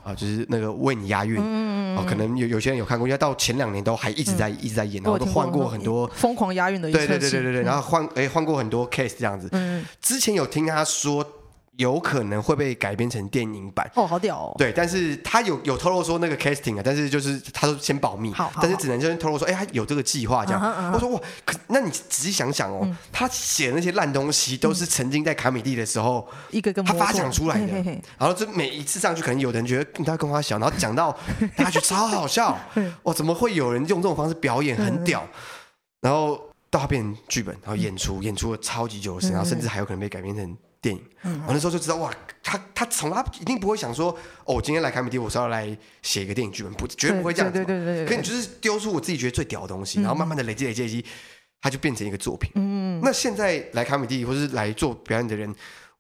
啊，就是那个为你押韵，嗯，啊，可能有有些人有看过，因为到前两年都还一直在一直在演，然后都换过很多疯狂押韵的，对对对对对对，然后换哎换过很多 case 这样子，嗯，之前有听他说。有可能会被改编成电影版。哦，好屌哦！对，但是他有有透露说那个 casting 啊，但是就是他说先保密，好，但是只能先透露说，哎，他有这个计划这样。我说哇，可那你仔细想想哦，他写的那些烂东西都是曾经在卡米蒂的时候一个跟他发想出来的，然后这每一次上去，可能有的人觉得他跟他小，然后讲到 大家觉得超好笑，哇，怎么会有人用这种方式表演，很屌，然后到他变成剧本，然后演出，演出了超级久的时间，然后甚至还有可能被改编成。电影，我那时候就知道哇，他他从来一定不会想说，哦，我今天来卡米蒂，我是要来写一个电影剧本，不，绝对不会这样子。对对对对。可你就是丢出我自己觉得最屌的东西，然后慢慢的累积累积累积，它就变成一个作品。嗯。那现在来卡米蒂或是来做表演的人，我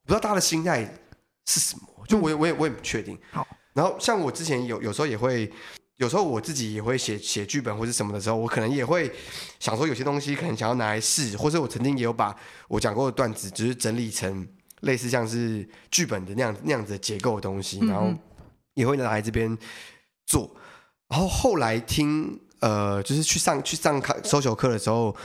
不知道大家的心态是什么，就我也我也我也不确定。好。然后像我之前有有时候也会，有时候我自己也会写写剧本或是什么的时候，我可能也会想说有些东西可能想要拿来试，或者我曾经也有把我讲过的段子，只是整理成。类似像是剧本的那样那样子的结构的东西，然后也会拿来这边做。然后后来听呃，就是去上去上课 social 课的时候，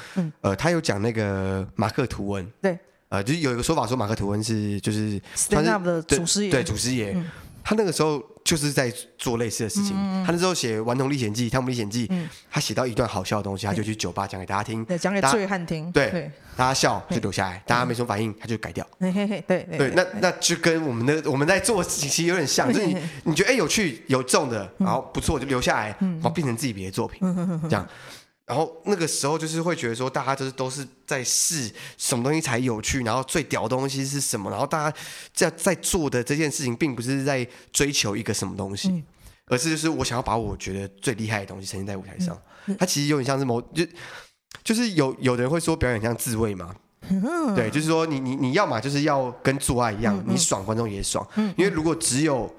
呃，他有讲那个马克吐温，对，呃，就是有一个说法说马克吐温是就是他是 stand up 的祖师爷，对，祖师爷，他那个时候。就是在做类似的事情。他那时候写《顽童历险记》《汤姆历险记》，他写到一段好笑的东西，他就去酒吧讲给大家听，讲给醉汉听。对，大家笑就留下来，大家没什么反应，他就改掉。对对，那那就跟我们的我们在做事情其实有点像，就是你你觉得哎有趣有中的，然后不错就留下来，然后变成自己别的作品，这样。然后那个时候就是会觉得说，大家就是都是在试什么东西才有趣，然后最屌的东西是什么，然后大家在在做的这件事情，并不是在追求一个什么东西，嗯、而是就是我想要把我觉得最厉害的东西呈现在舞台上。嗯、它其实有点像是某就就是有有的人会说表演像自慰嘛，嗯、对，就是说你你你要嘛就是要跟做爱一样，嗯、你爽观众也爽，嗯、因为如果只有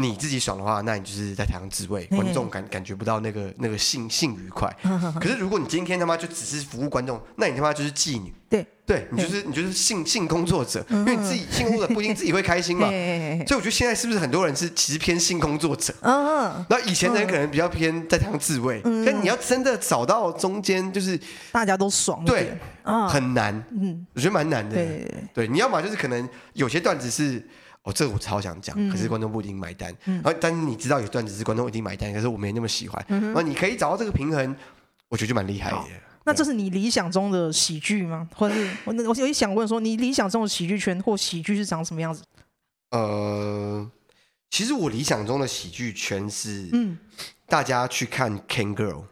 你自己爽的话，那你就是在台上自慰，观众感感觉不到那个那个性性愉快。可是如果你今天他妈就只是服务观众，那你他妈就是妓女。对，对你就是你就是性性工作者，因为你自己性工作者不一定自己会开心嘛。所以我觉得现在是不是很多人是其实偏性工作者？嗯，那以前的人可能比较偏在台上自慰，但你要真的找到中间，就是大家都爽，对，很难。嗯，我觉得蛮难的。对，对，你要么就是可能有些段子是。哦，这个我超想讲，可是观众不一定买单。然后，但是你知道有段子是观众一定买单，可是我没那么喜欢。然后你可以找到这个平衡，我觉得就蛮厉害的。那这是你理想中的喜剧吗？或者是我我有想问说，你理想中的喜剧圈或喜剧是长什么样子？呃，其实我理想中的喜剧圈是，嗯，大家去看 Can Girl。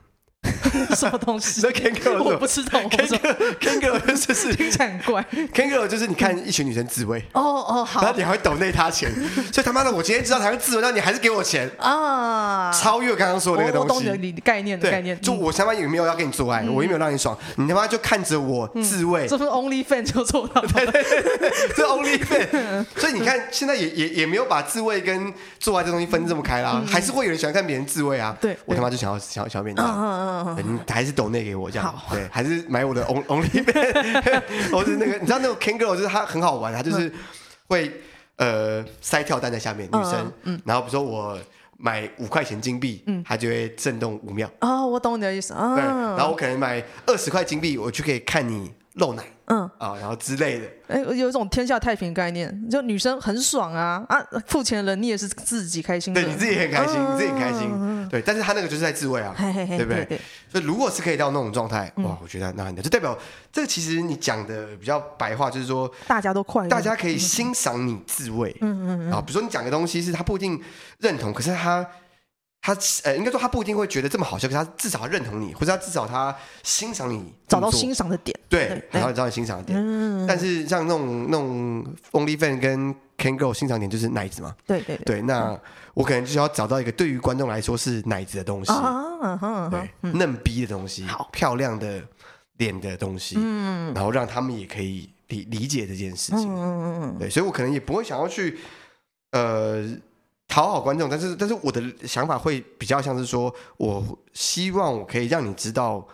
什么东西？那 Can Girl 我不知道。Can Girl 就是听起来很怪。Can Girl 就是你看一群女生自慰。哦哦好。然后你还会抖内他钱，所以他妈的，我今天知道台上自慰，那你还是给我钱啊！超越刚刚说的那个东西。我懂你的概念的概念。就我他妈也没有要跟你做爱，我也没有让你爽，你他妈就看着我自慰。这是 Only Fan 就做到。对对对，这 Only Fan。所以你看，现在也也也没有把自慰跟做爱这东西分这么开啦，还是会有人喜欢看别人自慰啊。对，我他妈就想要想要想要变这样。你还是抖内给我这样，对，还是买我的 Only Fan，或是那个，你知道那个 Can Girl 就是他很好玩，他就是会呃塞跳蛋在下面，女生，嗯，然后比如说我买五块钱金币，嗯，它就会震动五秒。哦，我懂你的意思啊。对，然后我可能买二十块金币，我就可以看你露奶。嗯。啊，然后之类的，哎，有一种天下太平概念，就女生很爽啊啊，付钱的人你也是自己开心，对，你自己很开心，你自己很开心，对，但是他那个就是在自慰啊，对不对？所以如果是可以到那种状态，哇，我觉得那很就代表这个其实你讲的比较白话，就是说大家都快乐，大家可以欣赏你自慰，嗯嗯嗯，啊，比如说你讲的东西是他不一定认同，可是他。他呃，应该说他不一定会觉得这么好笑，可是他至少他认同你，或者他至少他欣赏你，找到欣赏的点，对，然后找到你欣赏的点。嗯，但是像那种那种 OnlyFans 跟 Kangol 欣赏点就是奶子嘛，对对对。那我可能就是要找到一个对于观众来说是奶子的东西，对，嫩逼的东西，好。漂亮的脸的东西，嗯，然后让他们也可以理理解这件事情，嗯嗯嗯，对，所以我可能也不会想要去呃。讨好观众，但是但是我的想法会比较像是说，我希望我可以让你知道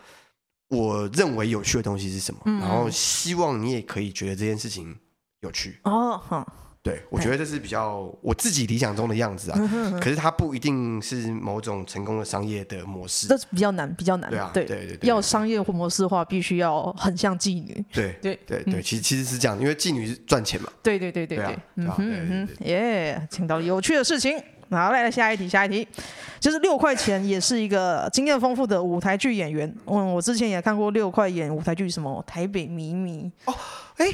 我认为有趣的东西是什么，嗯、然后希望你也可以觉得这件事情有趣哦。嗯对，我觉得这是比较我自己理想中的样子啊。可是它不一定是某种成功的商业的模式，这是比较难，比较难。对啊，对对对，要商业模式的话，必须要很像妓女。对对对对，其实其实是这样，因为妓女是赚钱嘛。对对对对对，嗯哼嗯，耶，听到有趣的事情。好，来来下一题，下一题，就是六块钱也是一个经验丰富的舞台剧演员。嗯，我之前也看过六块演舞台剧，什么《台北迷迷》哦，哎。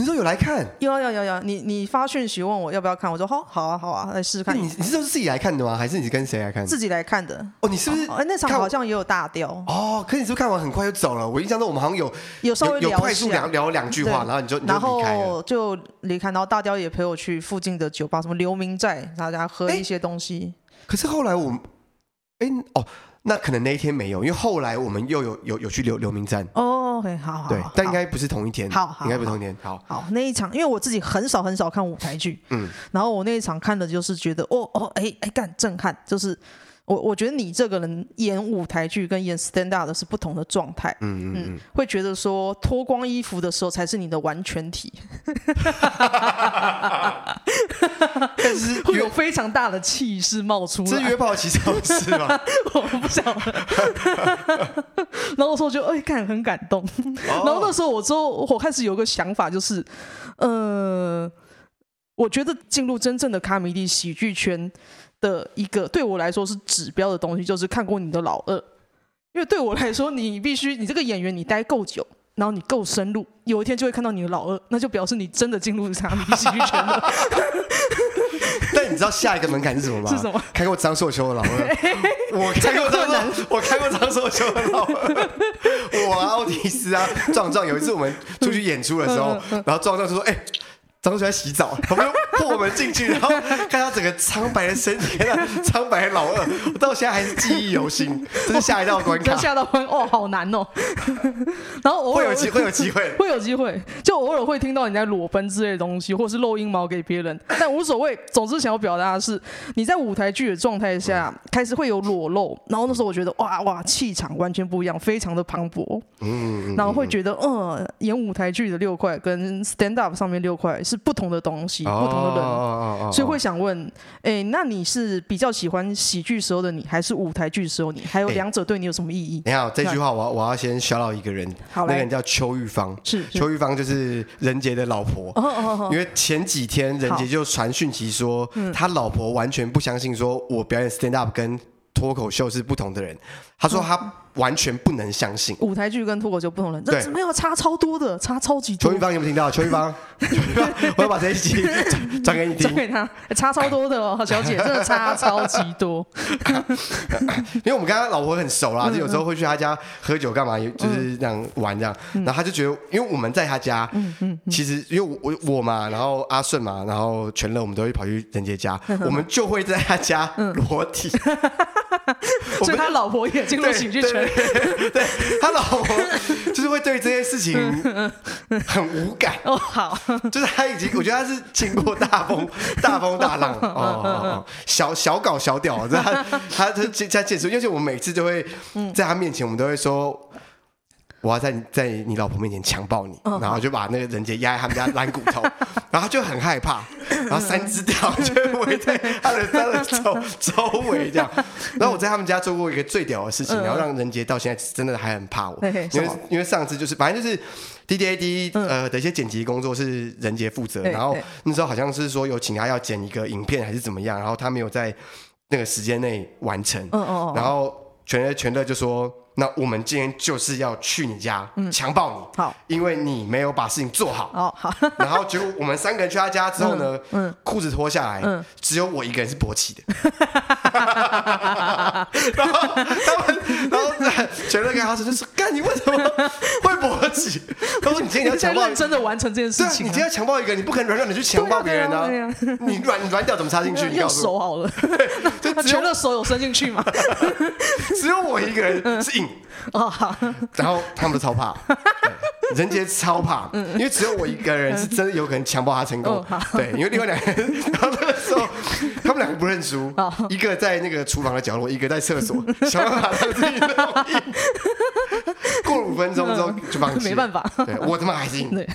你说有来看？有有有有，你你发讯息问我要不要看，我说好，好啊，好啊，来试试看。你你是都是自己来看的吗？还是你是跟谁来看？自己来看的。哦，你是不是？哎，那场好像也有大雕。哦，可是你是不是看完很快就走了？我印象中我们好像有有稍微有快速聊聊两句话，然后你就然后就离开，然后大雕也陪我去附近的酒吧，什么刘明寨，大家喝一些东西。可是后来我，哎哦。那可能那一天没有，因为后来我们又有有有去留留名站哦，OK，好，好，对，但应该不是同一天，好，应该不是同一天，好，好，那一场，因为我自己很少很少看舞台剧，嗯，然后我那一场看的就是觉得，哦哦，哎哎，干震撼，就是。我我觉得你这个人演舞台剧跟演 stand up 的是不同的状态，嗯嗯嗯，会觉得说脱光衣服的时候才是你的完全体，但是会有非常大的气势冒出来。这约炮其实不是吗？我不晓得。然后说就哎，看很感动。然后那时候我之后我开始有个想法，就是呃，我觉得进入真正的卡米蒂喜剧圈。的一个对我来说是指标的东西，就是看过你的老二，因为对我来说，你必须你这个演员你待够久，然后你够深入，有一天就会看到你的老二，那就表示你真的进入卡米地喜剧圈了。但你知道下一个门槛是什么吗？是什么？看 过张硕修的老二，我看过张硕，我看过张硕修的老二，我啊，奥迪斯啊，壮壮，有一次我们出去演出的时候，然后壮壮就说：“哎、欸。”张叔在洗澡，我们破门进去，然后看他整个苍白的身体，那苍白的老二，我到现在还是记忆犹新，这是下一道关卡。下一道关哦，好难哦。然后偶尔会有机会，有机会，会有机会，就偶尔会听到你在裸奔之类的东西，或是露阴毛给别人，但无所谓。总之想要表达的是，你在舞台剧的状态下开始会有裸露，然后那时候我觉得哇哇，气场完全不一样，非常的磅礴。嗯，然后会觉得，嗯，演舞台剧的六块跟 stand up 上面六块。是不同的东西，不同的人，所以会想问，哎，那你是比较喜欢喜剧时候的你，还是舞台剧时候你？还有两者对你有什么意义？你好，这句话我要我要先 shout out 一个人，那个人叫邱玉芳，是邱玉芳，就是任杰的老婆。因为前几天任杰就传讯息说，他老婆完全不相信，说我表演 stand up 跟脱口秀是不同的人。他说他。完全不能相信，舞台剧跟脱口秀不同人，这没有差超多的，差超级多。邱玉芳有没有听到？邱玉芳，我要把这一集 转给你听。转给他，差超多的哦，小姐，真的差超级多。因为我们跟他老婆很熟啦，就有时候会去他家喝酒干嘛，就是这样玩这样。然后他就觉得，因为我们在他家，其实因为我我嘛，然后阿顺嘛，然后全乐，我们都会跑去人杰家，我们就会在他家裸体。所以他老婆也进入喜剧圈。对，他老婆就是会对这些事情很无感哦。好，就是他已经，我觉得他是经过大风、大风大浪哦，小小搞小屌，他他他在解释，因为我们每次都会在他面前，我们都会说。我要在在你老婆面前强暴你，然后就把那个人杰压在他们家烂骨头，然后他就很害怕，然后三只吊就围在他的他的周周围这样。然后我在他们家做过一个最屌的事情，然后让人杰到现在真的还很怕我，因为因为上次就是反正就是 D D A D 呃的一些剪辑工作是任杰负责，然后那时候好像是说有请他要剪一个影片还是怎么样，然后他没有在那个时间内完成，然后。全乐全乐就说。那我们今天就是要去你家强暴你，好，因为你没有把事情做好。哦，好。然后结果我们三个人去他家之后呢，嗯，裤子脱下来，只有我一个人是勃起的。然后他们，然后全乐跟他说，就是干你为什么会勃起？他说你今天要强暴，真的完成这件事情。你今天要强暴一个，你不可能软软的去强暴别人啊！你软你软掉怎么插进去？你用手好了，就全乐手有伸进去吗？只有我一个人是硬。哦，然后他们都超怕，人杰超怕，因为只有我一个人是真的有可能强暴他成功。对，因为另外两个人，然后那个时候 他们两个不认输，一个在那个厨房的角落，一个在厕所，想办法让自己弄硬。过了五分钟之后就放弃，没办法。对，我他妈还是硬，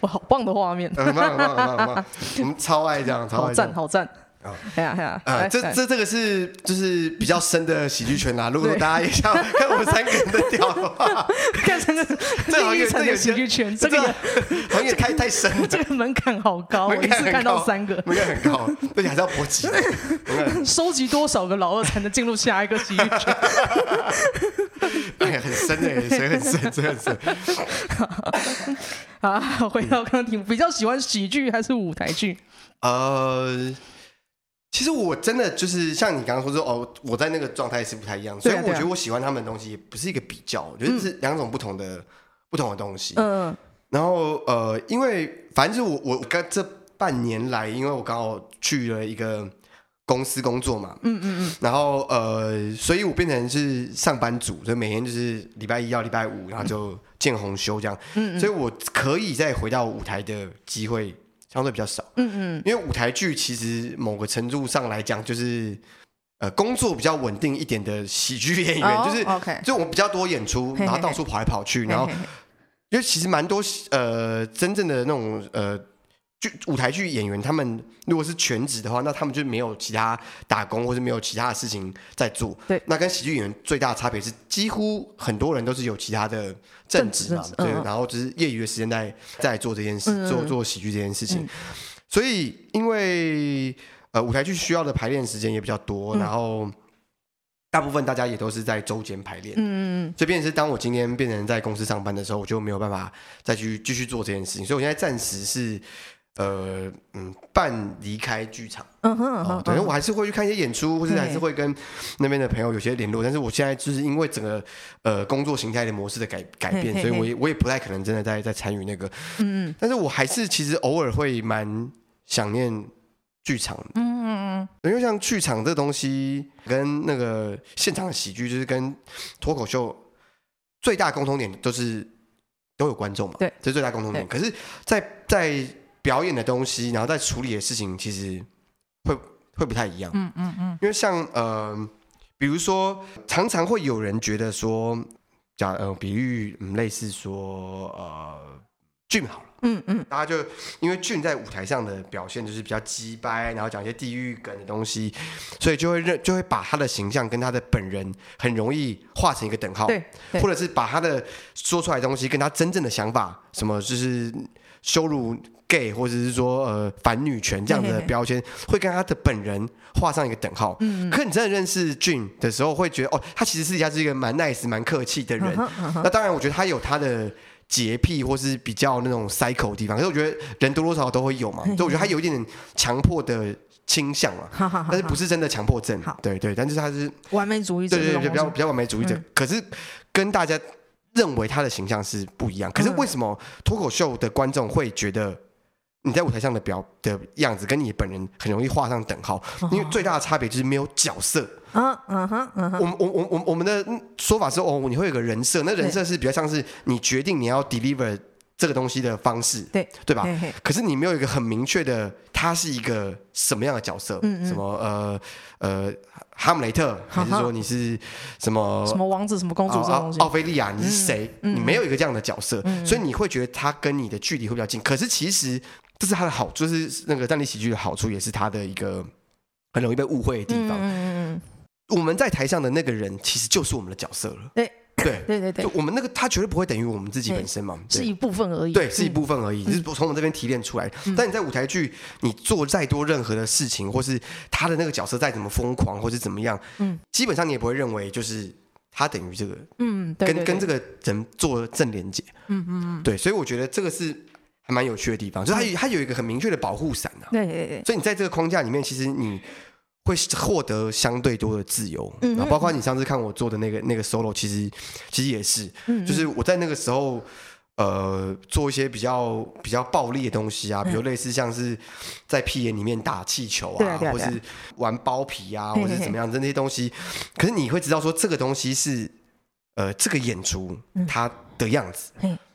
哇，好棒的画面，很棒很棒很棒，我们超爱这样，超赞好赞。啊，哎呀哎呀，啊，这这这个是就是比较深的喜剧圈啦。如果大家也想看我们三个人的屌的话，看成个另一层的喜剧圈，这个好像也太太深了。这个门槛好 高，我一次看到三个，门槛很高，而且还是要搏击。收集多少个老二才能进入下一个喜剧圈？哎呀，很深哎，水很深，水很深。好，回到刚刚题目，比较喜欢喜剧还是舞台剧？呃。其实我真的就是像你刚刚说说哦，我在那个状态是不太一样，所以我觉得我喜欢他们的东西也不是一个比较，我觉得是两种不同的、嗯、不同的东西。嗯，然后呃，因为反正就是我我刚这半年来，因为我刚好去了一个公司工作嘛，嗯嗯嗯，然后呃，所以我变成是上班族，所以每天就是礼拜一到礼拜五，然后就见红休这样，嗯嗯，所以我可以再回到舞台的机会。相对比较少，嗯嗯，因为舞台剧其实某个程度上来讲，就是呃工作比较稳定一点的喜剧演员，就是 OK，就我们比较多演出，然后到处跑来跑去，然后因为其实蛮多呃真正的那种呃剧舞台剧演员，他们如果是全职的话，那他们就没有其他打工或者没有其他的事情在做，对，那跟喜剧演员最大的差别是，几乎很多人都是有其他的。正职嘛，对，然后只是业余的时间在在做这件事，做做喜剧这件事情。所以，因为呃舞台剧需要的排练时间也比较多，然后大部分大家也都是在周间排练。嗯嗯嗯。所以，变成是当我今天变成在公司上班的时候，我就没有办法再去继续做这件事情。所以，我现在暂时是。呃嗯，半离开剧场，嗯哼，等于我还是会去看一些演出，或者还是会跟那边的朋友有些联络。但是我现在就是因为整个呃工作形态的模式的改改变，所以我也我也不太可能真的在在参与那个，嗯嗯。但是我还是其实偶尔会蛮想念剧场，嗯嗯嗯。因为像剧场这东西跟那个现场的喜剧，就是跟脱口秀最大共同点都是都有观众嘛，对，这是最大共同点。可是在，在在表演的东西，然后在处理的事情，其实会会不太一样。嗯嗯嗯。因为像呃，比如说，常常会有人觉得说，假呃，比喻嗯，类似说呃，俊好了。嗯嗯。大家就因为俊在舞台上的表现就是比较鸡掰，然后讲一些地域梗的东西，所以就会认就会把他的形象跟他的本人很容易画成一个等号。对。或者是把他的说出来的东西跟他真正的想法，什么就是羞辱。Gay 或者是说呃反女权这样的标签，会跟他的本人画上一个等号。嗯，可你真的认识俊的时候，会觉得哦，他其实私底下是一个蛮 nice、蛮客气的人。那当然，我觉得他有他的洁癖或是比较那种 psycho 的地方。可是我觉得人多多少少都会有嘛，所以我觉得他有一点点强迫的倾向 嘛。但是不是真的强迫症？对对，但是他是完美主义者，对对对，比较比较完美主义者。可是跟大家认为他的形象是不一样。可是为什么脱口秀的观众会觉得？你在舞台上的表的样子跟你本人很容易画上等号，因为最大的差别就是没有角色。嗯嗯哼嗯哼。我们我我我我们的说法是哦，你会有个人设，那人设是比较像是你决定你要 deliver 这个东西的方式，对对吧？可是你没有一个很明确的，他是一个什么样的角色？嗯嗯。什么呃呃哈姆雷特，还是说你是什么什么王子、什么公主这种东西？奥菲利亚，你是谁？你没有一个这样的角色，所以你会觉得他跟你的距离会比较近。可是其实。这是他的好，就是那个站立喜剧的好处，也是他的一个很容易被误会的地方。嗯嗯嗯。我们在台上的那个人，其实就是我们的角色了。对。对 对对对，就我们那个他绝对不会等于我们自己本身嘛，是一部分而已。对，是一部分而已，就是从我们这边提炼出来。但你在舞台剧，你做再多任何的事情，或是他的那个角色再怎么疯狂，或是怎么样，嗯，基本上你也不会认为就是他等于这个，嗯，跟跟这个人做正连接，嗯嗯嗯，对，所以我觉得这个是还蛮有趣的地方，就是它它有一个很明确的保护伞啊，对对对，所以你在这个框架里面，其实你。会获得相对多的自由，嗯，包括你上次看我做的那个那个 solo，其实其实也是，嗯，就是我在那个时候，呃，做一些比较比较暴力的东西啊，比如类似像是在屁眼里面打气球啊，或是玩包皮啊，或是怎么样的那些东西，可是你会知道说这个东西是呃这个演出它的样子，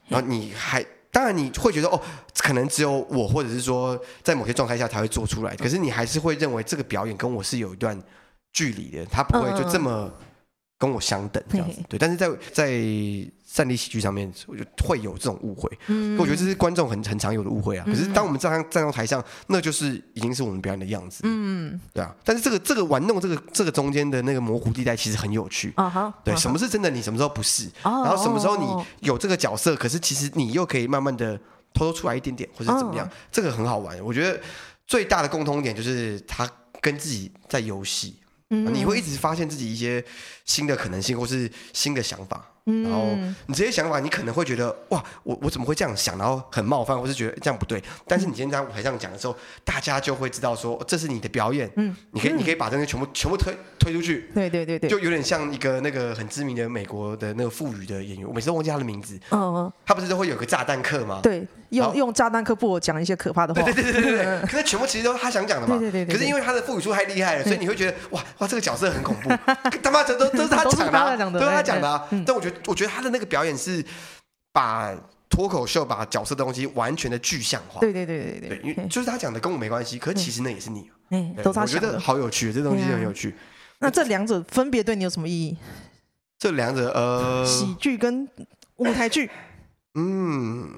然后你还。当然你会觉得哦，可能只有我，或者是说在某些状态下才会做出来。可是你还是会认为这个表演跟我是有一段距离的，他不会就这么跟我相等这样子。对，但是在在。站立喜剧上面，我就会有这种误会。嗯，我觉得这是观众很很常有的误会啊。可是当我们站上站到台上，那就是已经是我们表演的样子。嗯，对啊。但是这个这个玩弄这个这个中间的那个模糊地带，其实很有趣。啊哈。对，什么是真的？你什么时候不是？然后什么时候你有这个角色？可是其实你又可以慢慢的偷偷出来一点点，或者怎么样？这个很好玩。我觉得最大的共通点就是他跟自己在游戏。嗯，你会一直发现自己一些新的可能性，或是新的想法。然后你这些想法，你可能会觉得哇，我我怎么会这样想？然后很冒犯，或是觉得这样不对。但是你今天在舞台上讲的时候，大家就会知道说，这是你的表演。嗯，你可以你可以把这些全部全部推推出去。对对对对，就有点像一个那个很知名的美国的那个富语的演员，我每次都忘记他的名字。嗯嗯，他不是都会有个炸弹课吗？对，用用炸弹课布我讲一些可怕的话。对对对对对对，可是全部其实都是他想讲的嘛。对对对对。可是因为他的富语术太厉害了，所以你会觉得哇哇，这个角色很恐怖。他妈这都都是他讲的，都是他讲的。但我觉得我觉得他的那个表。演是把脱口秀把角色的东西完全的具象化。对对对对对，因为就是他讲的跟我没关系，可是其实那也是你。嗯，都。我觉得好有趣，这东西很有趣。那这两者分别对你有什么意义？这两者呃，喜剧跟舞台剧。嗯，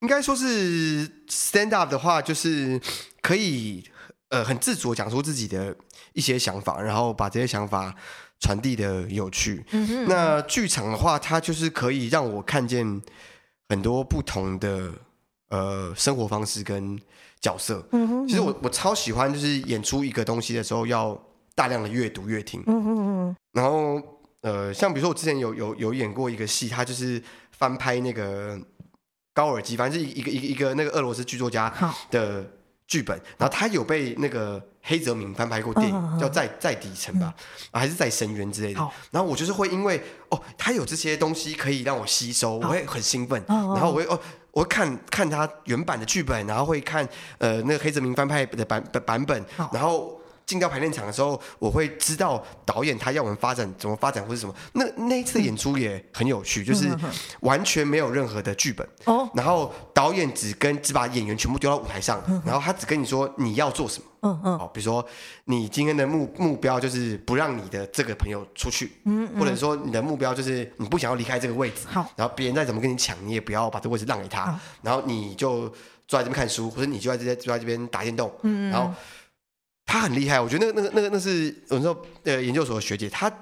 应该说是 stand up 的话，就是可以呃很自主讲出自己的一些想法，然后把这些想法。传递的有趣，嗯哼，那剧场的话，它就是可以让我看见很多不同的呃生活方式跟角色。嗯哼，其实我我超喜欢，就是演出一个东西的时候，要大量的阅读阅听。嗯哼，然后呃，像比如说我之前有有有演过一个戏，它就是翻拍那个高尔基，反正是一个一个一个那个俄罗斯剧作家的剧本，然后他有被那个。黑泽明翻拍过电影，叫在在底层吧，还是在深渊之类的。然后我就是会因为哦，他有这些东西可以让我吸收，我会很兴奋。然后我会哦，我会看看他原版的剧本，然后会看呃那个黑泽明翻拍的版的版本，然后。进到排练场的时候，我会知道导演他要我们发展怎么发展或是什么。那那一次的演出也很有趣，就是完全没有任何的剧本，然后导演只跟只把演员全部丢到舞台上，然后他只跟你说你要做什么。嗯嗯。好，比如说你今天的目目标就是不让你的这个朋友出去，嗯，或者说你的目标就是你不想要离开这个位置。好，然后别人再怎么跟你抢，你也不要把这个位置让给他。然后你就坐在这边看书，或者你就在这边坐在这边打电动。嗯，然后。他很厉害，我觉得那个、那个、那个、那是有时候呃研究所的学姐，她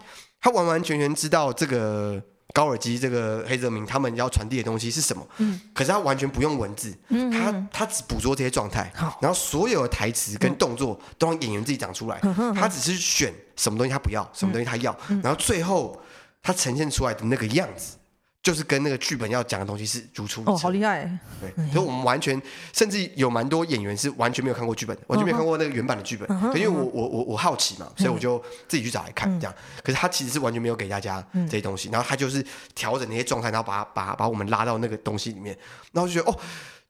她完完全全知道这个高尔基、这个黑泽明他们要传递的东西是什么。嗯。可是他完全不用文字，嗯，他他只捕捉这些状态，好，然后所有的台词跟动作都让演员自己讲出来。他只是选什么东西他不要，什么东西他要，然后最后他呈现出来的那个样子。就是跟那个剧本要讲的东西是如出一辙。哦，好厉害！对，所以我们完全，甚至有蛮多演员是完全没有看过剧本，完全没有看过那个原版的剧本。因为我我我我好奇嘛，所以我就自己去找来看这样。可是他其实是完全没有给大家这些东西，然后他就是调整那些状态，然后把把把我们拉到那个东西里面，然后就觉得哦。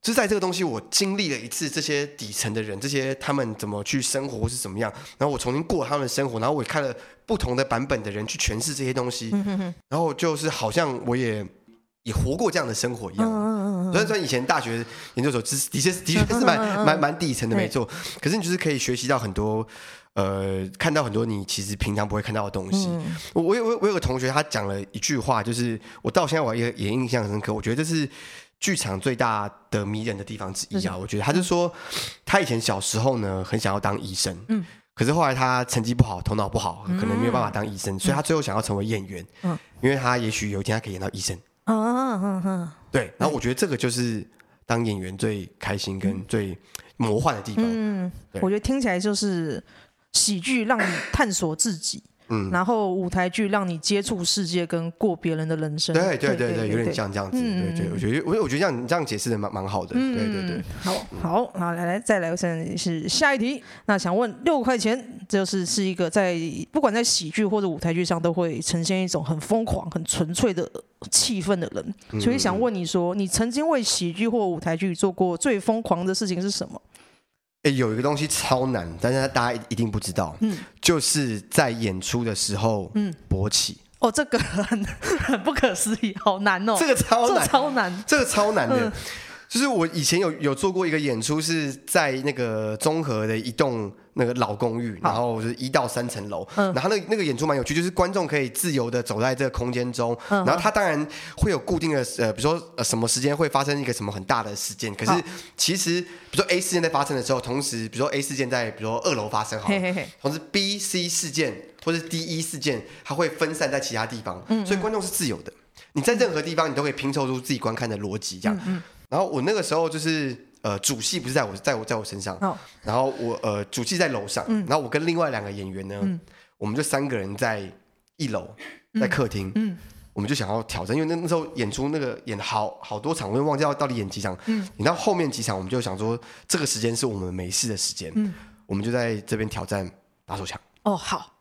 就是在这个东西，我经历了一次这些底层的人，这些他们怎么去生活或是怎么样，然后我重新过他们的生活，然后我也看了不同的版本的人去诠释这些东西，然后就是好像我也也活过这样的生活一样。虽然说以前大学研究所，其实的确的确是蛮蛮蛮底层的，没错。可是你就是可以学习到很多，呃，看到很多你其实平常不会看到的东西。我我有我我有个同学，他讲了一句话，就是我到现在我也也印象深刻。我觉得这是。剧场最大的迷人的地方之一啊，我觉得他就说，他以前小时候呢，很想要当医生，嗯，可是后来他成绩不好，头脑不好，可能没有办法当医生，嗯、所以他最后想要成为演员。嗯，因为他也许有一天他可以演到医生。啊啊啊！对，然后我觉得这个就是当演员最开心跟最魔幻的地方。嗯，我觉得听起来就是喜剧让你探索自己。嗯，然后舞台剧让你接触世界跟过别人的人生，对对对对，有点像这样子，对对，我觉得我我觉得这样你这样解释的蛮蛮好的，对对对，好好好，来来再来，我现是下一题，那想问六块钱就是是一个在不管在喜剧或者舞台剧上都会呈现一种很疯狂、很纯粹的气氛的人，所以想问你说，你曾经为喜剧或舞台剧做过最疯狂的事情是什么？哎，有一个东西超难，但是大家一定不知道，嗯，就是在演出的时候，嗯，勃起。哦，这个很 很不可思议，好难哦，这个超难，超难，这个超难的。嗯就是我以前有有做过一个演出，是在那个综合的一栋那个老公寓，然后是一到三层楼，然后那那个演出蛮有趣，就是观众可以自由的走在这个空间中，然后他当然会有固定的呃，比如说呃什么时间会发生一个什么很大的事件，可是其实比如说 A 事件在发生的时候，同时比如说 A 事件在比如说二楼发生好，同时 B、C 事件或是 D、E 事件，它会分散在其他地方，所以观众是自由的，你在任何地方你都可以拼凑出自己观看的逻辑，这样。然后我那个时候就是呃主戏不是在我在我在我身上，哦、然后我呃主戏在楼上，嗯、然后我跟另外两个演员呢，嗯、我们就三个人在一楼在客厅，我们就想要挑战，因为那那时候演出那个演好好多场，我就忘记要到底演几场，嗯，演到后面几场我们就想说这个时间是我们没事的时间，嗯，我们就在这边挑战打手枪，哦好，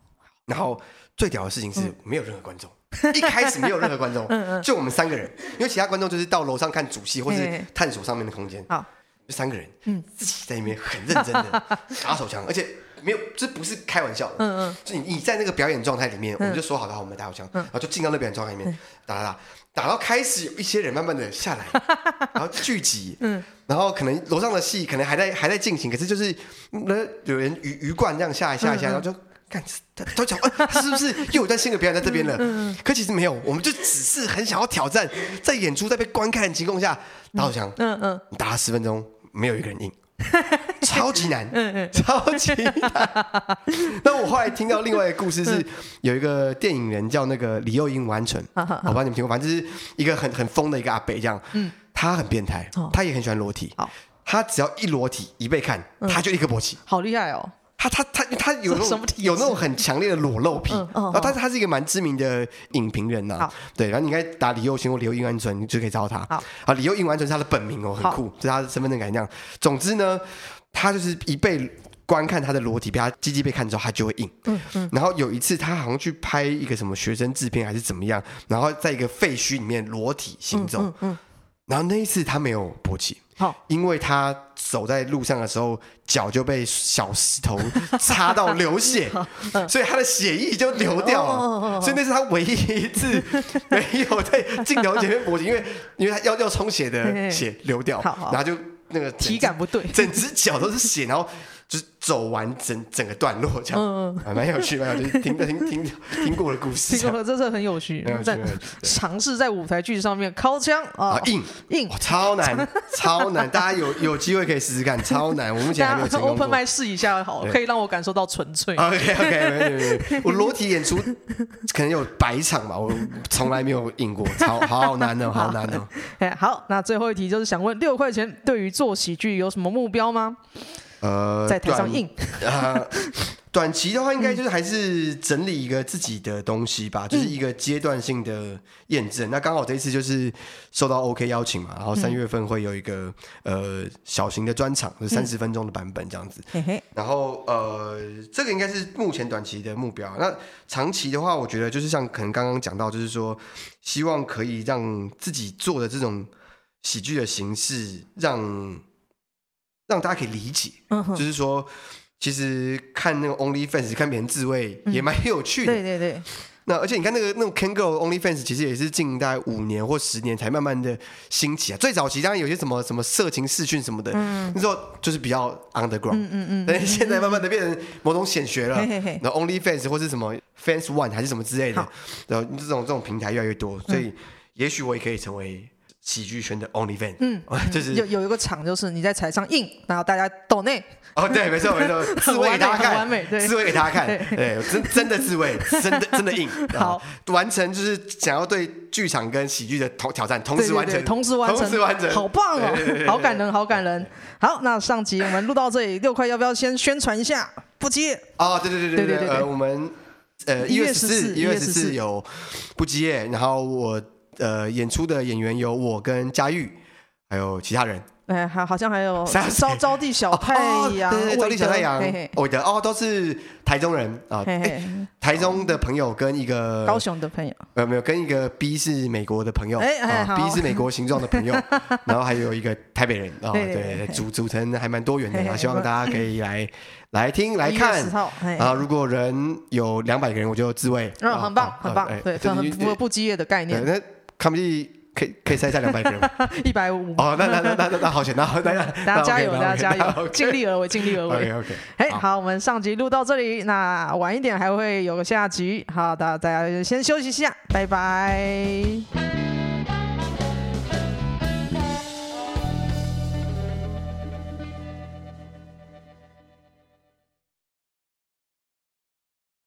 然后最屌的事情是没有任何观众。一开始没有任何观众，就我们三个人，因为其他观众就是到楼上看主戏或是探索上面的空间。好，就三个人，自己在里面很认真的 打手枪，而且没有，这不是开玩笑的。嗯嗯，就你你在那个表演状态里面，我们就说好了，我们打手枪，然后就进到那表演状态里面打打打，打到开始有一些人慢慢的下来，然后聚集，嗯，然后可能楼上的戏可能还在还在进行，可是就是那有人鱼鱼贯这样下一下一下来，然后就。看，他他讲，呃，是不是又有段新的表演在这边了？嗯嗯、可其实没有，我们就只是很想要挑战，在演出在被观看的情况下打手枪。嗯嗯，你打了十分钟，没有一个人应，超级难，嗯嗯，超级难。那我后来听到另外一个故事是，有一个电影人叫那个李幼英完成，我不知道你们听过，反正就是一个很很疯的一个阿北这样。嗯，他很变态，他也很喜欢裸体。他只要一裸体一被看，他就立刻勃起。好厉害哦！他他他他有那种有那种很强烈的裸露癖，然后他他是一个蛮知名的影评人呐，对，然后你应该打李幼星或李幼英完纯，你就可以找到他。好，李幼英完纯是他的本名哦，很酷，就是他的身份证改这样。总之呢，他就是一被观看他的裸体，被他鸡鸡被看之后，他就会硬。嗯嗯。然后有一次，他好像去拍一个什么学生制片还是怎么样，然后在一个废墟里面裸体行走。嗯嗯。然后那一次他没有勃起。好，因为他走在路上的时候，脚就被小石头擦到流血，所以他的血液就流掉了。所以那是他唯一一次没有在镜头前面搏击，因为 因为他要要充血的血流掉，然后就那个体感不对，整只脚都是血，然后。就是走完整整个段落这样，嗯，蛮有趣，蛮有趣，听听听听过的故事，听过的，真是很有趣。在尝试在舞台剧上面敲枪啊，硬硬，超难，超难。大家有有机会可以试试看，超难。我目前还没有成功。Open mic 试一下好，可以让我感受到纯粹。OK OK，我裸体演出可能有百场吧，我从来没有硬过，超好难哦，好难哦。哎，好，那最后一题就是想问，六块钱对于做喜剧有什么目标吗？呃，在台上硬。呃，短期的话，应该就是还是整理一个自己的东西吧，嗯、就是一个阶段性的验证。嗯、那刚好这一次就是受到 OK 邀请嘛，然后三月份会有一个、嗯、呃小型的专场，就是三十分钟的版本这样子。嗯、然后呃，这个应该是目前短期的目标。那长期的话，我觉得就是像可能刚刚讲到，就是说希望可以让自己做的这种喜剧的形式让。让大家可以理解，嗯、就是说，其实看那个 OnlyFans 看别人自慰也蛮有趣的。嗯、对对对。那而且你看那个那种 Kangol OnlyFans，其实也是近大概五年或十年才慢慢的兴起啊。最早期当然有些什么什么色情视讯什么的，嗯、那时候就是比较 underground。嗯嗯嗯。但是现在慢慢的变成某种显学了。然后 OnlyFans 或是什么 Fans One 还是什么之类的，然后这种这种平台越来越多，所以也许我也可以成为。喜剧圈的 OnlyFans，嗯，就是有有一个场，就是你在台上硬，然后大家抖内。哦，对，没错没错，自慰给大家看，完美，对自慰给大家看，对，真真的自慰，真的真的硬。好，完成就是想要对剧场跟喜剧的同挑战，同时完成，同时完成，同时完成，好棒哦，好感人，好感人。好，那上集我们录到这里，六块要不要先宣传一下？不接。哦，对对对对对对，呃，我们呃一月十四，一月十四有不羁夜，然后我。呃，演出的演员有我跟佳玉，还有其他人。哎，还好像还有招招娣小太阳，对对，招娣小太阳，我的哦，都是台中人啊。台中的朋友跟一个高雄的朋友，没有没有，跟一个 B 是美国的朋友，哎，B 是美国形状的朋友，然后还有一个台北人啊，对，组组成还蛮多元的啊，希望大家可以来来听来看。啊如果人有两百个人，我就自慰。嗯，很棒很棒，对，很符合不激烈的概念。卡米地可以可以塞下两百个人，一百五。哦，那那那那那好险，那 大家大家加油，大家加油，尽力而为，尽力而为。OK OK，哎，好，我们上集录到这里，那晚一点还会有个下集，好，大家大家先休息一下，拜拜。